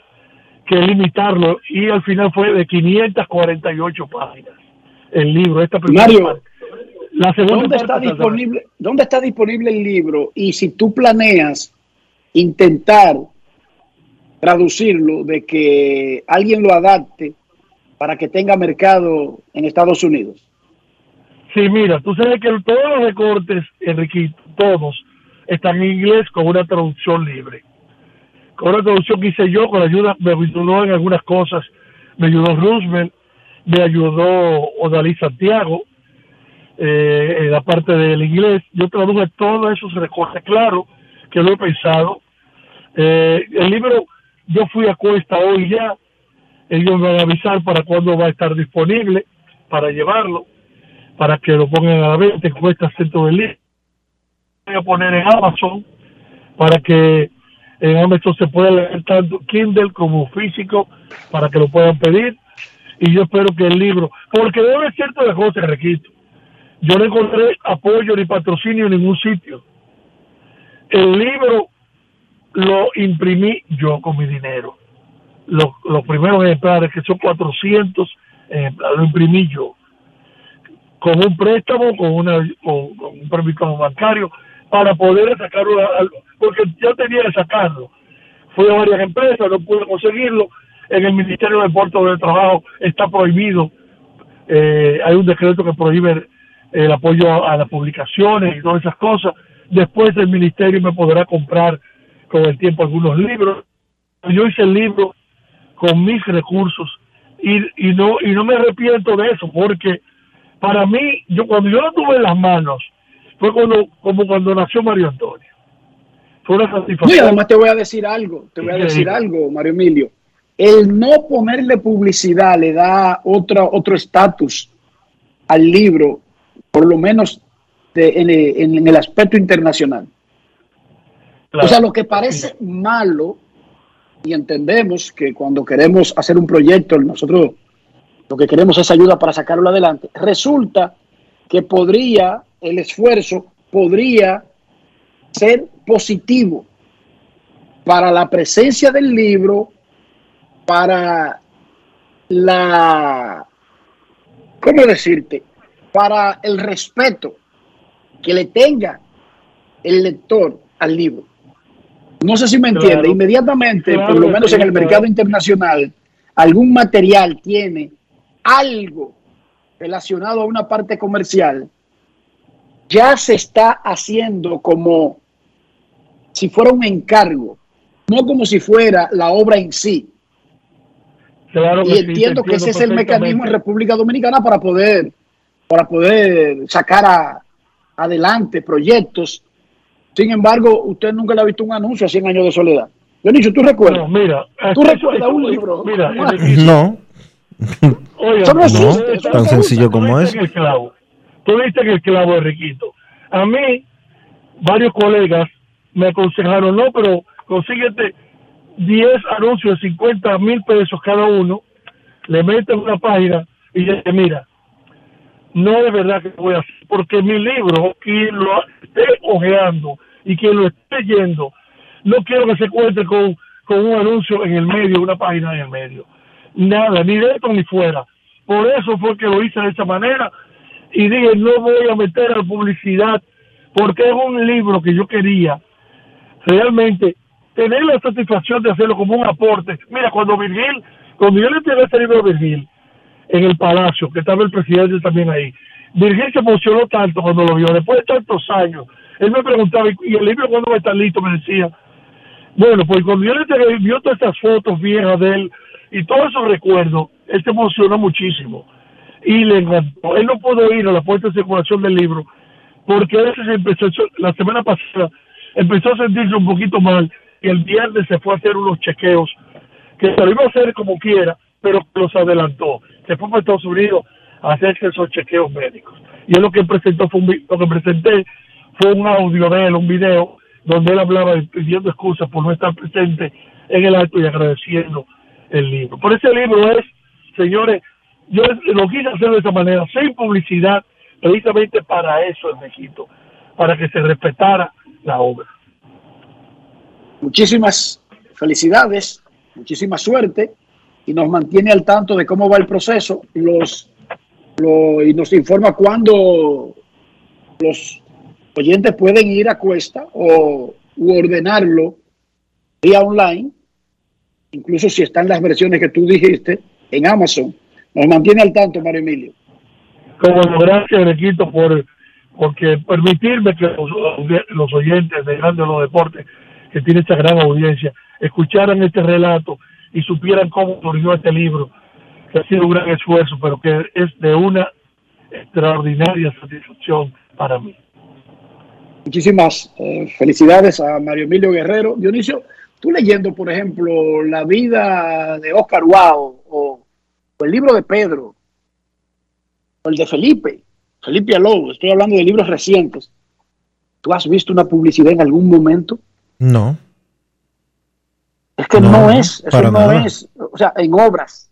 [SPEAKER 35] que limitarlo y al final fue de 548 páginas el libro, esta primera
[SPEAKER 4] Mario,
[SPEAKER 35] parte. La segunda
[SPEAKER 4] ¿Dónde
[SPEAKER 35] parte
[SPEAKER 4] está, disponible, ¿Dónde está disponible el libro? Y si tú planeas intentar traducirlo, de que alguien lo adapte para que tenga mercado en Estados Unidos.
[SPEAKER 35] Sí, mira, tú sabes que todos los recortes, Enriquito, todos, están en inglés con una traducción libre. Con una traducción que hice yo, con la ayuda, me ayudó en algunas cosas, me ayudó Roosevelt, me ayudó Odalí Santiago, eh, en la parte del inglés. Yo traduje todos esos recortes, claro, que lo he pensado. Eh, el libro, yo fui a Cuesta hoy ya, ellos van a avisar para cuándo va a estar disponible para llevarlo para que lo pongan a la venta, cuesta centro del libro. Voy a poner en Amazon para que en Amazon se pueda leer tanto Kindle como físico para que lo puedan pedir. Y yo espero que el libro, porque debe ser cierto de José Requito, yo no encontré apoyo ni patrocinio en ningún sitio. El libro lo imprimí yo con mi dinero. Los, los primeros ejemplares, que son 400 ejemplares, lo imprimí yo con un préstamo, con, una, con, con un permiso bancario, para poder sacarlo, porque yo tenía que sacarlo. Fui a varias empresas, no pude conseguirlo. En el Ministerio de Puerto de Trabajo está prohibido, eh, hay un decreto que prohíbe el apoyo a las publicaciones y todas esas cosas. Después el Ministerio me podrá comprar con el tiempo algunos libros. Yo hice el libro con mis recursos y, y no y no me arrepiento de eso porque para mí yo cuando yo lo tuve en las manos fue cuando como cuando nació Mario Antonio fue una satisfacción.
[SPEAKER 4] Y además te voy a decir algo, te voy a decir algo, Mario Emilio. El no ponerle publicidad le da otro otro estatus al libro, por lo menos en, el aspecto internacional. O sea, lo que parece malo, y entendemos que cuando queremos hacer un proyecto, nosotros lo que queremos es ayuda para sacarlo adelante, resulta que podría, el esfuerzo podría ser positivo para la presencia del libro, para la, ¿cómo decirte? Para el respeto que le tenga el lector al libro. No sé si me entiende. Inmediatamente, por lo menos en el mercado internacional, algún material tiene algo relacionado a una parte comercial, ya se está haciendo como si fuera un encargo, no como si fuera la obra en sí. y entiendo que ese es el mecanismo en República Dominicana para poder, para poder sacar a, adelante proyectos. Sin embargo, usted nunca le ha visto un anuncio a 100 años de soledad. Dionisio, ¿tú recuerdas?
[SPEAKER 35] mira,
[SPEAKER 4] ¿Tú recuerdas un libro?
[SPEAKER 35] Mira,
[SPEAKER 1] no.
[SPEAKER 35] Oiga,
[SPEAKER 1] no, tan sencillo como es.
[SPEAKER 35] Tú viste que el clavo es riquito. A mí, varios colegas me aconsejaron, no, pero consíguete 10 anuncios de 50 mil pesos cada uno, le metes una página y dice, mira, no es verdad que voy a hacer, porque mi libro, quien lo esté ojeando y quien lo esté leyendo, no quiero que se encuentre con, con un anuncio en el medio, una página en el medio. Nada, ni dentro ni fuera. Por eso fue que lo hice de esa manera y dije, no voy a meter a publicidad, porque es un libro que yo quería realmente tener la satisfacción de hacerlo como un aporte. Mira, cuando Virgil, cuando yo le entregué este libro a Virgil, en el palacio, que estaba el presidente también ahí. Virgil se emocionó tanto cuando lo vio, después de tantos años. Él me preguntaba, ¿y el libro cuándo va a estar listo? Me decía. Bueno, pues cuando yo le vio todas estas fotos viejas de él y todos esos recuerdos, él se emocionó muchísimo. Y le encantó. Él no pudo ir a la puerta de circulación del libro porque a se empezó, la semana pasada empezó a sentirse un poquito mal y el viernes se fue a hacer unos chequeos que se a hacer como quiera, pero los adelantó se fue a Estados Unidos a hacerse esos chequeos médicos. Y él lo que presentó fue un, lo que presenté fue un audio de él, un video, donde él hablaba pidiendo excusas por no estar presente en el acto y agradeciendo el libro. Por ese libro es, señores, yo lo quise hacer de esa manera, sin publicidad, precisamente para eso en México, para que se respetara la obra.
[SPEAKER 4] Muchísimas felicidades, muchísima suerte y nos mantiene al tanto de cómo va el proceso los, y nos informa cuándo los oyentes pueden ir a cuesta o ordenarlo vía online, incluso si están las versiones que tú dijiste en Amazon. Nos mantiene al tanto, Mario Emilio.
[SPEAKER 35] Como gracias, Requito, por porque permitirme que los, oyentes de Grandes los Deportes, que tiene esta gran audiencia, escucharan este relato y supieran cómo surgió este libro, que ha sido un gran esfuerzo, pero que es de una extraordinaria satisfacción para mí.
[SPEAKER 4] Muchísimas eh, felicidades a Mario Emilio Guerrero. Dionisio, tú leyendo, por ejemplo, la vida de Oscar Wow o, el libro de Pedro o el de Felipe, Felipe Alou, estoy hablando de libros recientes. ¿Tú has visto una publicidad en algún momento?
[SPEAKER 1] No.
[SPEAKER 4] Es que no, es, eso no es, o sea, en obras,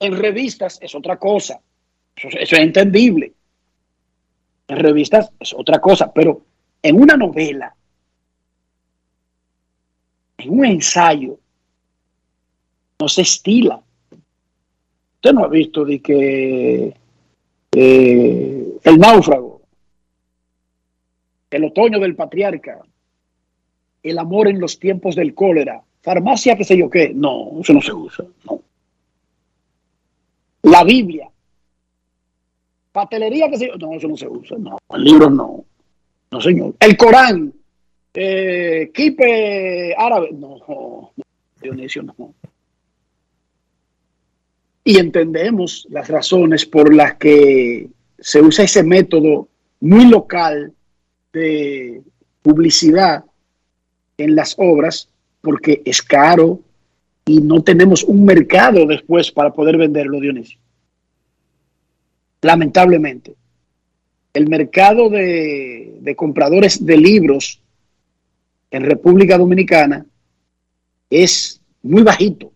[SPEAKER 4] en revistas es otra cosa, eso, es entendible. En revistas es otra cosa, pero en una novela, en un ensayo, no se estila. Usted no ha visto de que eh, el náufrago, el otoño del patriarca, el amor en los tiempos del cólera, farmacia, qué sé yo qué. No, eso no se usa. No. La Biblia. Patelería, qué sé yo. No, eso no se usa. No, el libro no. No, señor. El Corán. Eh, Kipe árabe. No, no, Dionisio, no. Y entendemos las razones por las que se usa ese método muy local de publicidad en las obras porque es caro y no tenemos un mercado después para poder venderlo, Dionisio. Lamentablemente, el mercado de, de compradores de libros en República Dominicana es muy bajito.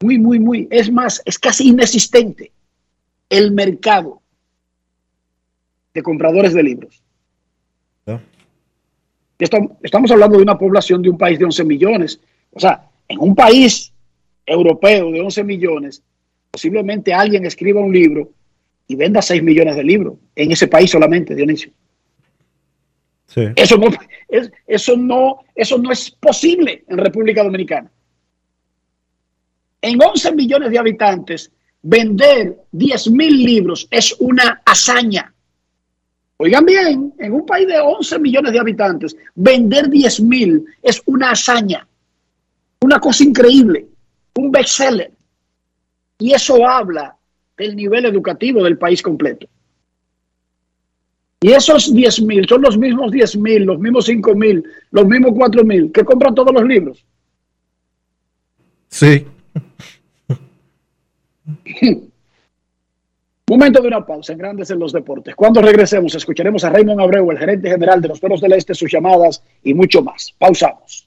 [SPEAKER 4] Muy, muy, muy. Es más, es casi inexistente el mercado de compradores de libros. Estamos hablando de una población de un país de 11 millones. O sea, en un país europeo de 11 millones, posiblemente alguien escriba un libro y venda 6 millones de libros en ese país solamente, Dionisio. Eso, no, es, eso, no, eso no es posible en República Dominicana. En 11 millones de habitantes, vender 10 mil libros es una hazaña. Oigan bien, en un país de 11 millones de habitantes, vender 10 mil es una hazaña, una cosa increíble, un bestseller. Y eso habla del nivel educativo del país completo. Y esos 10 mil son los mismos 10 mil, los mismos 5 mil, los mismos 4 mil que compran todos los libros.
[SPEAKER 1] Sí.
[SPEAKER 4] Momento de una pausa en Grandes en los Deportes. Cuando regresemos, escucharemos a Raymond Abreu, el gerente general de los Perros del Este, sus llamadas y mucho más. Pausamos.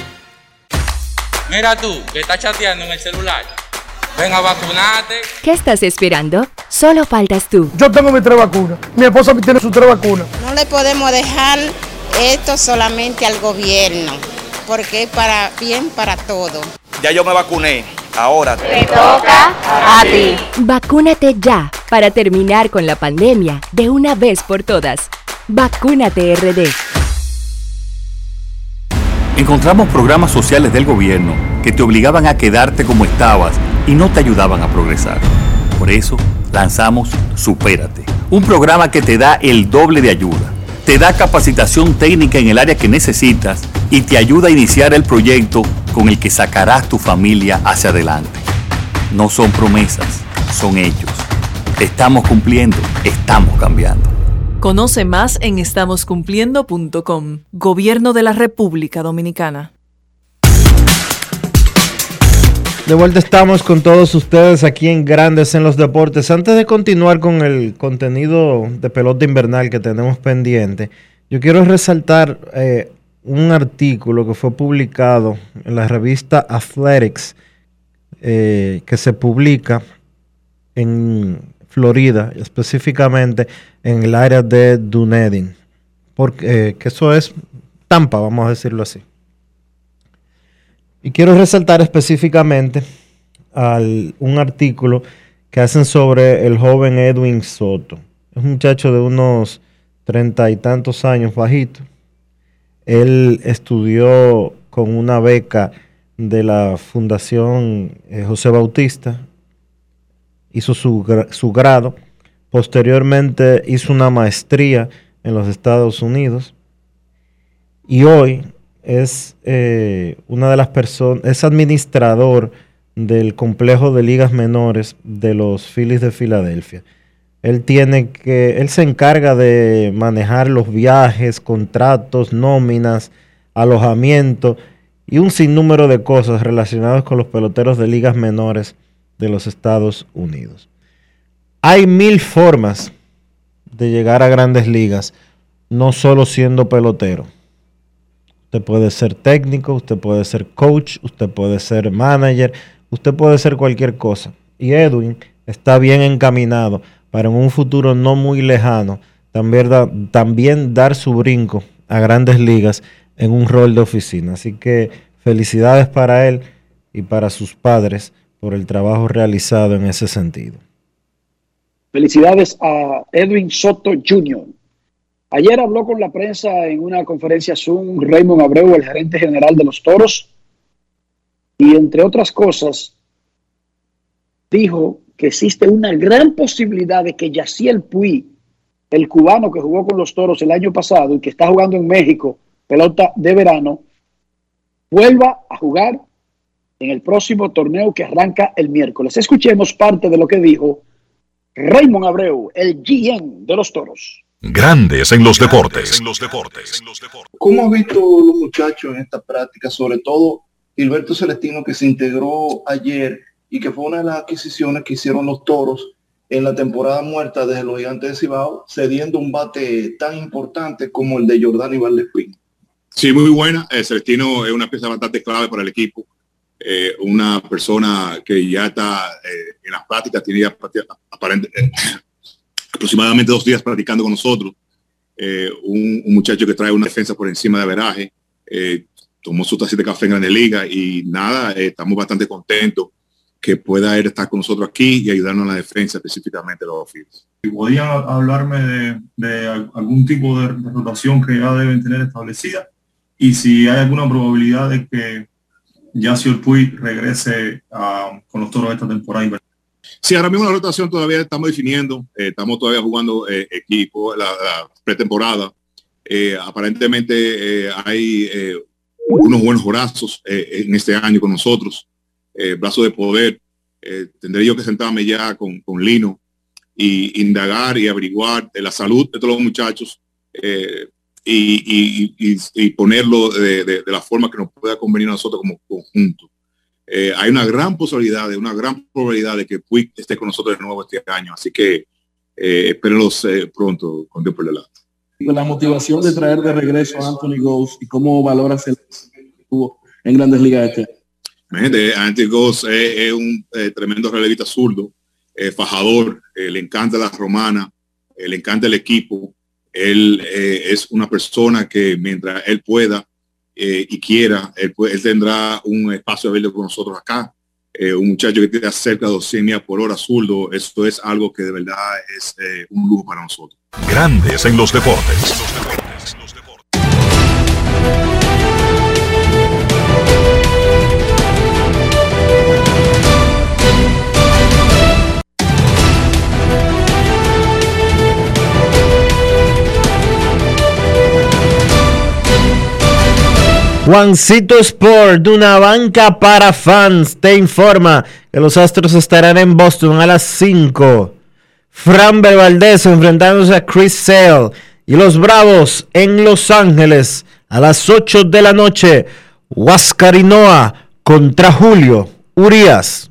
[SPEAKER 25] Mira tú, que estás chateando en el celular. Ven a vacunarte.
[SPEAKER 26] ¿Qué estás esperando? Solo faltas tú.
[SPEAKER 35] Yo tengo mi tres vacunas. Mi esposa tiene sus tres vacunas.
[SPEAKER 27] No le podemos dejar esto solamente al gobierno, porque es para bien para todo.
[SPEAKER 28] Ya yo me vacuné. Ahora
[SPEAKER 26] te toca a ti. Vacúnate ya para terminar con la pandemia de una vez por todas. Vacúnate RD.
[SPEAKER 29] Encontramos programas sociales del gobierno que te obligaban a quedarte como estabas y no te ayudaban a progresar. Por eso lanzamos Supérate, un programa que te da el doble de ayuda. Te da capacitación técnica en el área que necesitas y te ayuda a iniciar el proyecto con el que sacarás tu familia hacia adelante. No son promesas, son hechos. Estamos cumpliendo, estamos cambiando.
[SPEAKER 30] Conoce más en estamoscumpliendo.com. Gobierno de la República Dominicana.
[SPEAKER 1] De vuelta estamos con todos ustedes aquí en Grandes en los Deportes. Antes de continuar con el contenido de pelota invernal que tenemos pendiente, yo quiero resaltar eh, un artículo que fue publicado en la revista Athletics, eh, que se publica en Florida, específicamente en el área de Dunedin, porque eh, que eso es Tampa, vamos a decirlo así. Y quiero resaltar específicamente un artículo que hacen sobre el joven Edwin Soto. Es un muchacho de unos treinta y tantos años, bajito. Él estudió con una beca de la Fundación eh, José Bautista, hizo su, su grado, posteriormente hizo una maestría en los Estados Unidos y hoy es eh, una de las personas, es administrador del complejo de ligas menores de los Phillies de Filadelfia. Él tiene que, él se encarga de manejar los viajes, contratos, nóminas, alojamiento y un sinnúmero de cosas relacionadas con los peloteros de ligas menores de los Estados Unidos. Hay mil formas de llegar a grandes ligas, no solo siendo pelotero. Usted puede ser técnico, usted puede ser coach, usted puede ser manager, usted puede ser cualquier cosa. Y Edwin está bien encaminado para en un futuro no muy lejano también, también dar su brinco a grandes ligas en un rol de oficina. Así que felicidades para él y para sus padres por el trabajo realizado en ese sentido.
[SPEAKER 4] Felicidades a Edwin Soto Jr. Ayer habló con la prensa en una conferencia Zoom Raymond Abreu, el gerente general de los Toros, y entre otras cosas, dijo que existe una gran posibilidad de que Yaciel Puy, el cubano que jugó con los Toros el año pasado y que está jugando en México, pelota de verano, vuelva a jugar en el próximo torneo que arranca el miércoles. Escuchemos parte de lo que dijo Raymond Abreu, el GM de los Toros.
[SPEAKER 3] Grandes en los deportes. En los deportes.
[SPEAKER 36] ¿Cómo has visto los muchachos en esta práctica? Sobre todo Gilberto Celestino que se integró ayer y que fue una de las adquisiciones que hicieron los toros en la temporada muerta desde los gigantes de Cibao, cediendo un bate tan importante como el de Jordán y Valdespín.
[SPEAKER 37] Sí, muy buena. Eh, Celestino es una pieza bastante clave para el equipo. Eh, una persona que ya está eh, en las prácticas, tiene ya aproximadamente dos días practicando con nosotros. Un, muchacho que trae una defensa por encima de averaje. tomó su taza de café en Grande Liga y nada, estamos bastante contentos que pueda estar con nosotros aquí y ayudarnos en la defensa específicamente los oficios.
[SPEAKER 38] ¿Podrían hablarme de, algún tipo de, rotación que ya deben tener establecida? Y si hay alguna probabilidad de que Yacier Puy regrese con los toros esta temporada.
[SPEAKER 37] Sí, ahora mismo la rotación todavía estamos definiendo, eh, estamos todavía jugando eh, equipo, la, pretemporada. Eh, aparentemente hay unos buenos brazos en este año con nosotros brazo de poder, tendré yo que sentarme ya con, con, Lino y indagar y averiguar de la salud de todos los muchachos eh, y, y, ponerlo de, de, la forma que nos pueda convenir a nosotros como conjunto. Eh, hay una gran posibilidad, de una gran probabilidad de que Puig esté con nosotros de nuevo este año, así que espérenlos pronto con Dios por delante.
[SPEAKER 38] La motivación de traer de regreso a Anthony Ghost y cómo valoras el que tuvo en Grandes Ligas este año.
[SPEAKER 37] Imagínate, es, un eh, tremendo relevista zurdo, eh, fajador, eh, le encanta la romana, le encanta el equipo. Él es una persona que mientras él pueda y quiera, él, tendrá un espacio abierto con nosotros acá. un muchacho que tiene cerca de 200 millas por hora zurdo, esto es algo que de verdad es un lujo para nosotros.
[SPEAKER 3] Grandes en los deportes.
[SPEAKER 1] Juancito Sport, una banca para fans, te informa que los Astros estarán en Boston a las 5. Fran Valdez enfrentándose a Chris Sale y los Bravos en Los Ángeles a las 8 de la noche. Huascarinoa contra Julio Urias.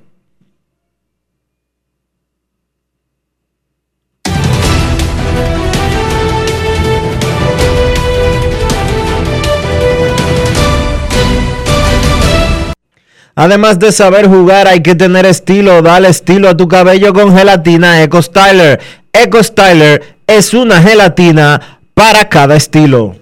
[SPEAKER 1] Además de saber jugar, hay que tener estilo. Dale estilo a tu cabello con gelatina Eco Styler. Eco Styler es una gelatina para cada estilo.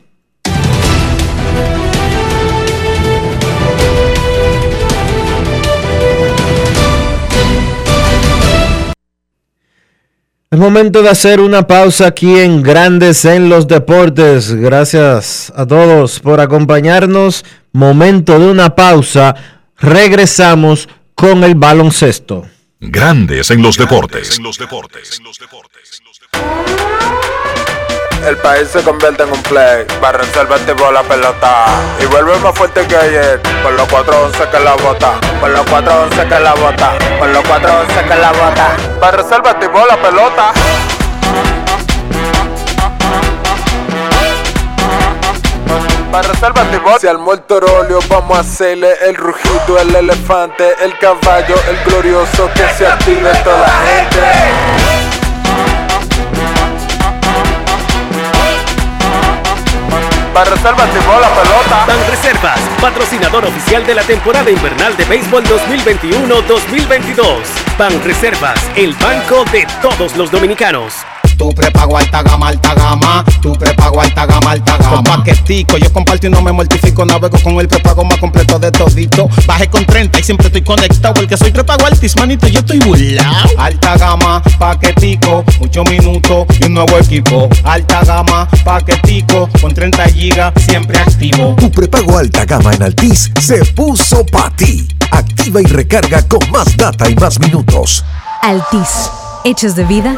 [SPEAKER 1] Es momento de hacer una pausa aquí en Grandes en los Deportes. Gracias a todos por acompañarnos. Momento de una pausa regresamos con el baloncesto.
[SPEAKER 3] Grandes en los deportes.
[SPEAKER 20] el país se convierte en un play. Para reservar tipo la pelota. Y vuelve más fuerte que ayer. Por los 411 que la bota. Por los 411 que la bota. Por los 411 que la bota. Para reservar tipo la pelota. Para reservar tipo. Si al muerto óleo vamos a hacerle el rugido, el elefante, el caballo, el glorioso que se active toda la gente. Para reservas la pelota.
[SPEAKER 39] Ban Reservas, patrocinador oficial de la temporada invernal de béisbol 2021-2022. Ban Reservas, el banco de todos los dominicanos.
[SPEAKER 17] Tu prepago alta gama, alta gama. Tu prepago alta gama, alta gama. Con paquetico, yo comparto y no me mortifico. Navego con el prepago más completo de todito. Baje con 30 y siempre estoy conectado. Porque soy prepago altis, manito, yo estoy burlao. Alta gama, paquetico, 8 minutos y un nuevo equipo. Alta gama, paquetico, con 30 gigas, siempre activo.
[SPEAKER 40] Tu prepago alta gama en Altis se puso para ti. Activa y recarga con más data y más minutos.
[SPEAKER 19] Altis, hechos de vida,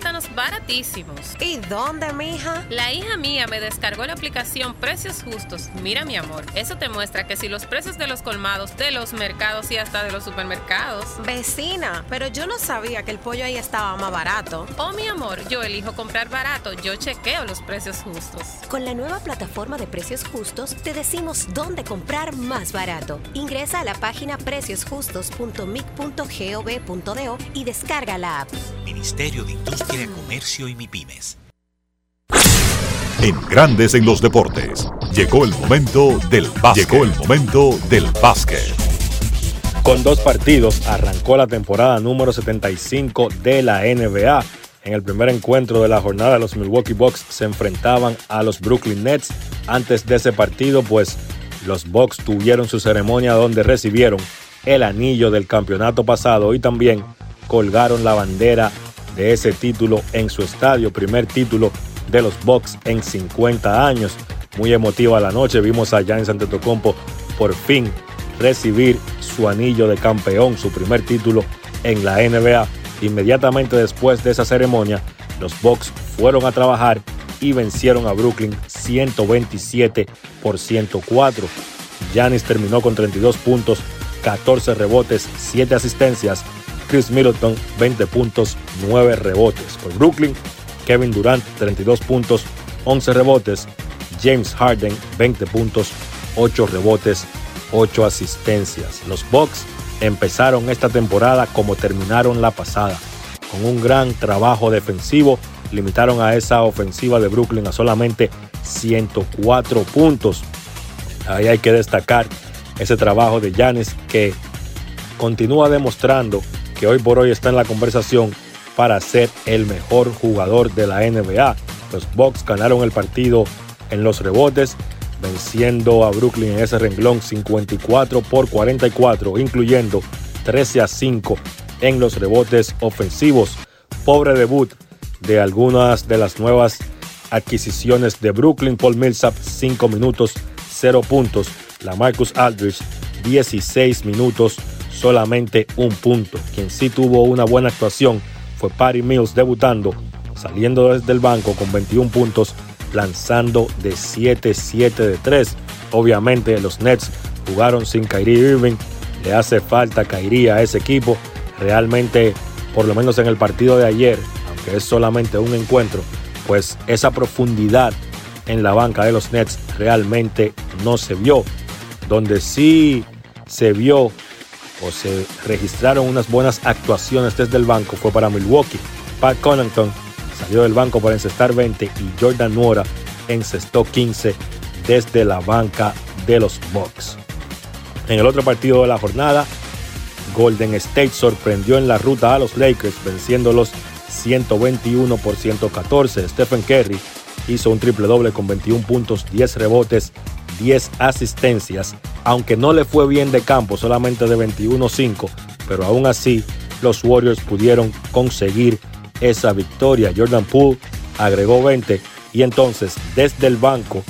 [SPEAKER 41] plátanos baratísimos.
[SPEAKER 42] ¿Y dónde, mija?
[SPEAKER 41] La hija mía me descargó la aplicación Precios Justos. Mira, mi amor, eso te muestra que si los precios de los colmados, de los mercados y hasta de los supermercados.
[SPEAKER 42] Vecina, pero yo no sabía que el pollo ahí estaba más barato.
[SPEAKER 41] Oh, mi amor, yo elijo comprar barato. Yo chequeo los precios justos.
[SPEAKER 42] Con la nueva plataforma de precios justos, te decimos dónde comprar más barato. Ingresa a la página preciosjustos.mic.gov.do y descarga la app.
[SPEAKER 43] Ministerio de Industria, Comercio y MIPIMES.
[SPEAKER 3] En Grandes en los Deportes. Llegó el momento del básquet. Llegó el momento del básquet.
[SPEAKER 44] Con dos partidos arrancó la temporada número 75 de la NBA. En el primer encuentro de la jornada, los Milwaukee Bucks se enfrentaban a los Brooklyn Nets. Antes de ese partido, pues los Bucks tuvieron su ceremonia donde recibieron el anillo del campeonato pasado y también colgaron la bandera ese título en su estadio, primer título de los Bucks en 50 años. Muy emotiva la noche, vimos a Giannis Antetokounmpo por fin recibir su anillo de campeón, su primer título en la NBA. Inmediatamente después de esa ceremonia, los Bucks fueron a trabajar y vencieron a Brooklyn 127 por 104. Giannis terminó con 32 puntos, 14 rebotes, 7 asistencias. Chris Middleton 20 puntos, 9 rebotes. Por Brooklyn, Kevin Durant 32 puntos, 11 rebotes. James Harden 20 puntos, 8 rebotes, 8 asistencias. Los Bucks empezaron esta temporada como terminaron la pasada, con un gran trabajo defensivo. Limitaron a esa ofensiva de Brooklyn a solamente 104 puntos. Ahí hay que destacar ese trabajo de Giannis que continúa demostrando que hoy por hoy está en la conversación para ser el mejor jugador de la NBA. Los Bucks ganaron el partido en los rebotes, venciendo a Brooklyn en ese renglón 54 por 44, incluyendo 13 a 5 en los rebotes ofensivos. Pobre debut de algunas de las nuevas adquisiciones de Brooklyn. Paul Millsap 5 minutos, 0 puntos. La Marcus Aldridge 16 minutos, solamente un punto. Quien sí tuvo una buena actuación fue Patty Mills debutando, saliendo desde el banco con 21 puntos, lanzando de 7-7 de 3. Obviamente los Nets jugaron sin Kyrie Irving, le hace falta Kyrie a ese equipo. Realmente, por lo menos en el partido de ayer, aunque es solamente un encuentro, pues esa profundidad en la banca de los Nets realmente no se vio. Donde sí se vio o se registraron unas buenas actuaciones desde el banco fue para Milwaukee. Pat Connaughton salió del banco para encestar 20 y Jordan Nuora encestó 15 desde la banca de los Bucks. En el otro partido de la jornada, Golden State sorprendió en la ruta a los Lakers venciéndolos 121 por 114. Stephen Curry hizo un triple doble con 21 puntos, 10 rebotes, 10 asistencias, aunque no le fue bien de campo, solamente de 21-5, pero aún así los Warriors pudieron conseguir esa victoria. Jordan Poole agregó 20 y entonces desde el banco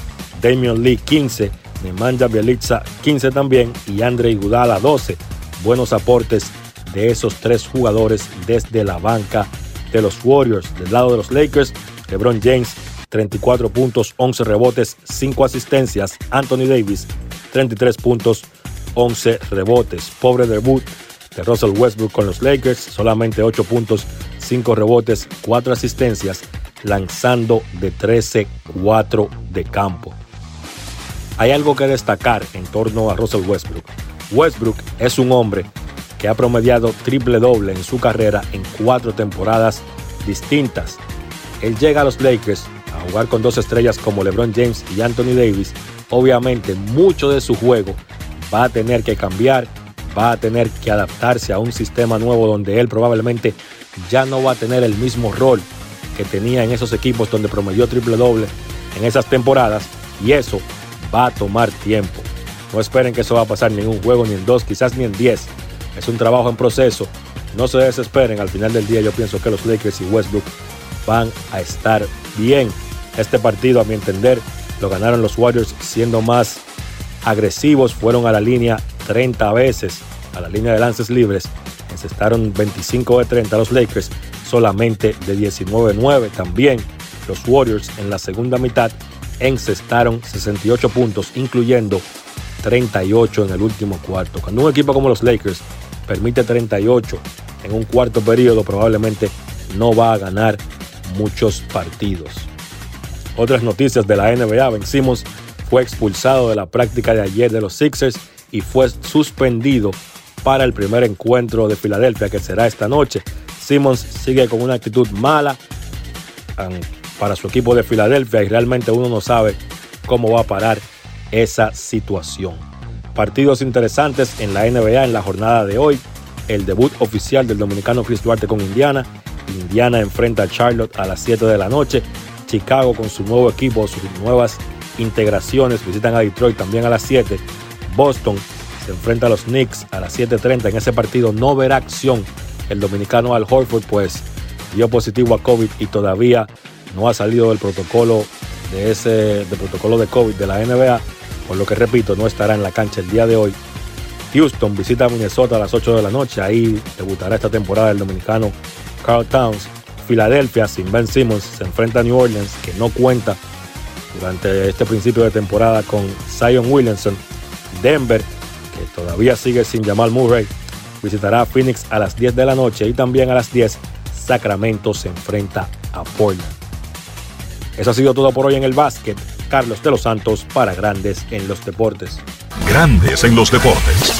[SPEAKER 44] Damian Lee 15, Nemanja Bielica 15 también y Andre Iguodala 12. Buenos aportes de esos tres jugadores desde la banca de los Warriors. Del lado de los Lakers, LeBron James 34 puntos, 11 rebotes, 5 asistencias. Anthony Davis 33 puntos, 11 rebotes. Pobre debut de Russell Westbrook con los Lakers, solamente 8 puntos, 5 rebotes, 4 asistencias, lanzando de 13-4 de campo. Hay algo que destacar en torno a Russell Westbrook. Westbrook es un hombre que ha promediado triple doble en su carrera en cuatro temporadas distintas. Él llega a los Lakers a jugar con dos estrellas como LeBron James y Anthony Davis. Obviamente mucho de su juego va a tener que cambiar, va a tener que adaptarse a un sistema nuevo donde él probablemente ya no va a tener el mismo rol que tenía en esos equipos donde promedió triple doble en esas temporadas y eso va a tomar tiempo. No esperen que eso va a pasar ni en un juego, ni en dos, quizás ni en diez. Es un trabajo en proceso. No se desesperen. Al final del día yo pienso que los Lakers y Westbrook van a estar bien. Este partido, a mi entender, lo ganaron los Warriors siendo más agresivos. Fueron a la línea 30 veces, a la línea de lances libres. Encestaron 25 de 30 los Lakers, solamente de 19-9. También los Warriors en la segunda mitad encestaron 68 puntos, incluyendo 38 en el último cuarto. Cuando un equipo como los Lakers permite 38 en un cuarto periodo, probablemente no va a ganar muchos partidos. Otras noticias de la NBA, Ben Simmons fue expulsado de la práctica de ayer de los Sixers y fue suspendido para el primer encuentro de Filadelfia que será esta noche. Simmons sigue con una actitud mala para su equipo de Filadelfia y realmente uno no sabe cómo va a parar esa situación. Partidos interesantes en la NBA en la jornada de hoy. El debut oficial del dominicano Chris Duarte con Indiana. Indiana enfrenta a Charlotte a las 7 de la noche. Chicago con su nuevo equipo, sus nuevas integraciones, visitan a Detroit también a las 7. Boston se enfrenta a los Knicks a las 7.30. En ese partido no verá acción el dominicano Al Horford, pues dio positivo a COVID y todavía no ha salido del protocolo de ese del protocolo de COVID de la NBA, por lo que repito, no estará en la cancha el día de hoy. Houston visita a Minnesota a las 8 de la noche, ahí debutará esta temporada el dominicano Carl Towns. Filadelfia sin Ben Simmons se enfrenta a New Orleans, que no cuenta durante este principio de temporada con Zion Williamson. Denver, que todavía sigue sin Jamal Murray, visitará a Phoenix a las 10 de la noche y también a las 10 Sacramento se enfrenta a Portland. Eso ha sido todo por hoy en el básquet. Carlos de los Santos para Grandes en los Deportes.
[SPEAKER 3] Grandes en los Deportes.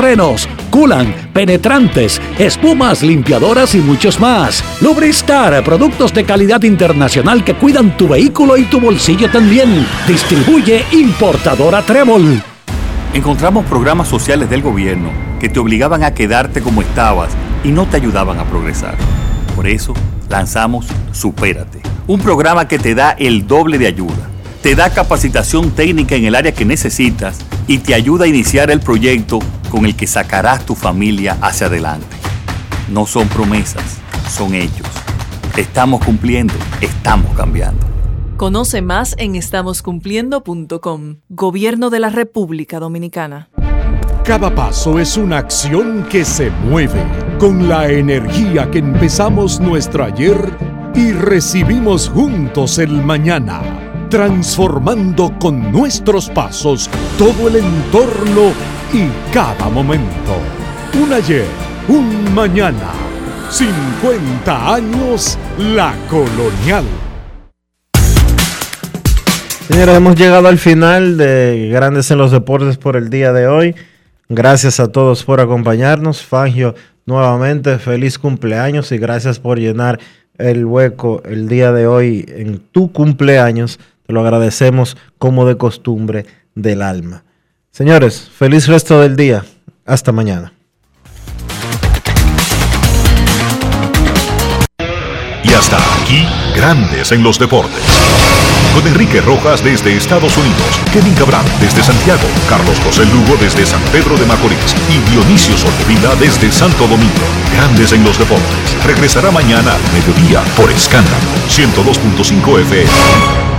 [SPEAKER 33] frenos, culan, penetrantes, espumas, limpiadoras y muchos más. Lubristar, productos de calidad internacional que cuidan tu vehículo y tu bolsillo también. Distribuye importadora Trébol.
[SPEAKER 29] Encontramos programas sociales del gobierno que te obligaban a quedarte como estabas y no te ayudaban a progresar. Por eso lanzamos Supérate, un programa que te da el doble de ayuda te da capacitación técnica en el área que necesitas y te ayuda a iniciar el proyecto con el que sacarás tu familia hacia adelante. No son promesas, son hechos. Estamos cumpliendo, estamos cambiando.
[SPEAKER 30] Conoce más en estamoscumpliendo.com. Gobierno de la República Dominicana.
[SPEAKER 18] Cada paso es una acción que se mueve con la energía que empezamos nuestro ayer y recibimos juntos el mañana, transformando con nuestros pasos todo el entorno y cada momento. Un ayer, un mañana, 50 años la colonial.
[SPEAKER 1] Señores, hemos llegado al final de Grandes en los Deportes por el día de hoy. Gracias a todos por acompañarnos. Fangio, nuevamente feliz cumpleaños y gracias por llenar el hueco el día de hoy en tu cumpleaños. Te lo agradecemos como de costumbre del alma. Señores, feliz resto del día. Hasta mañana.
[SPEAKER 3] Y hasta aquí, Grandes en los Deportes. Con Enrique Rojas desde Estados Unidos, Kevin Cabral desde Santiago, Carlos José Lugo desde San Pedro de Macorís y Dionisio Solterida desde Santo Domingo. Grandes en los Deportes. Regresará mañana al mediodía por Escándalo 102.5 FM.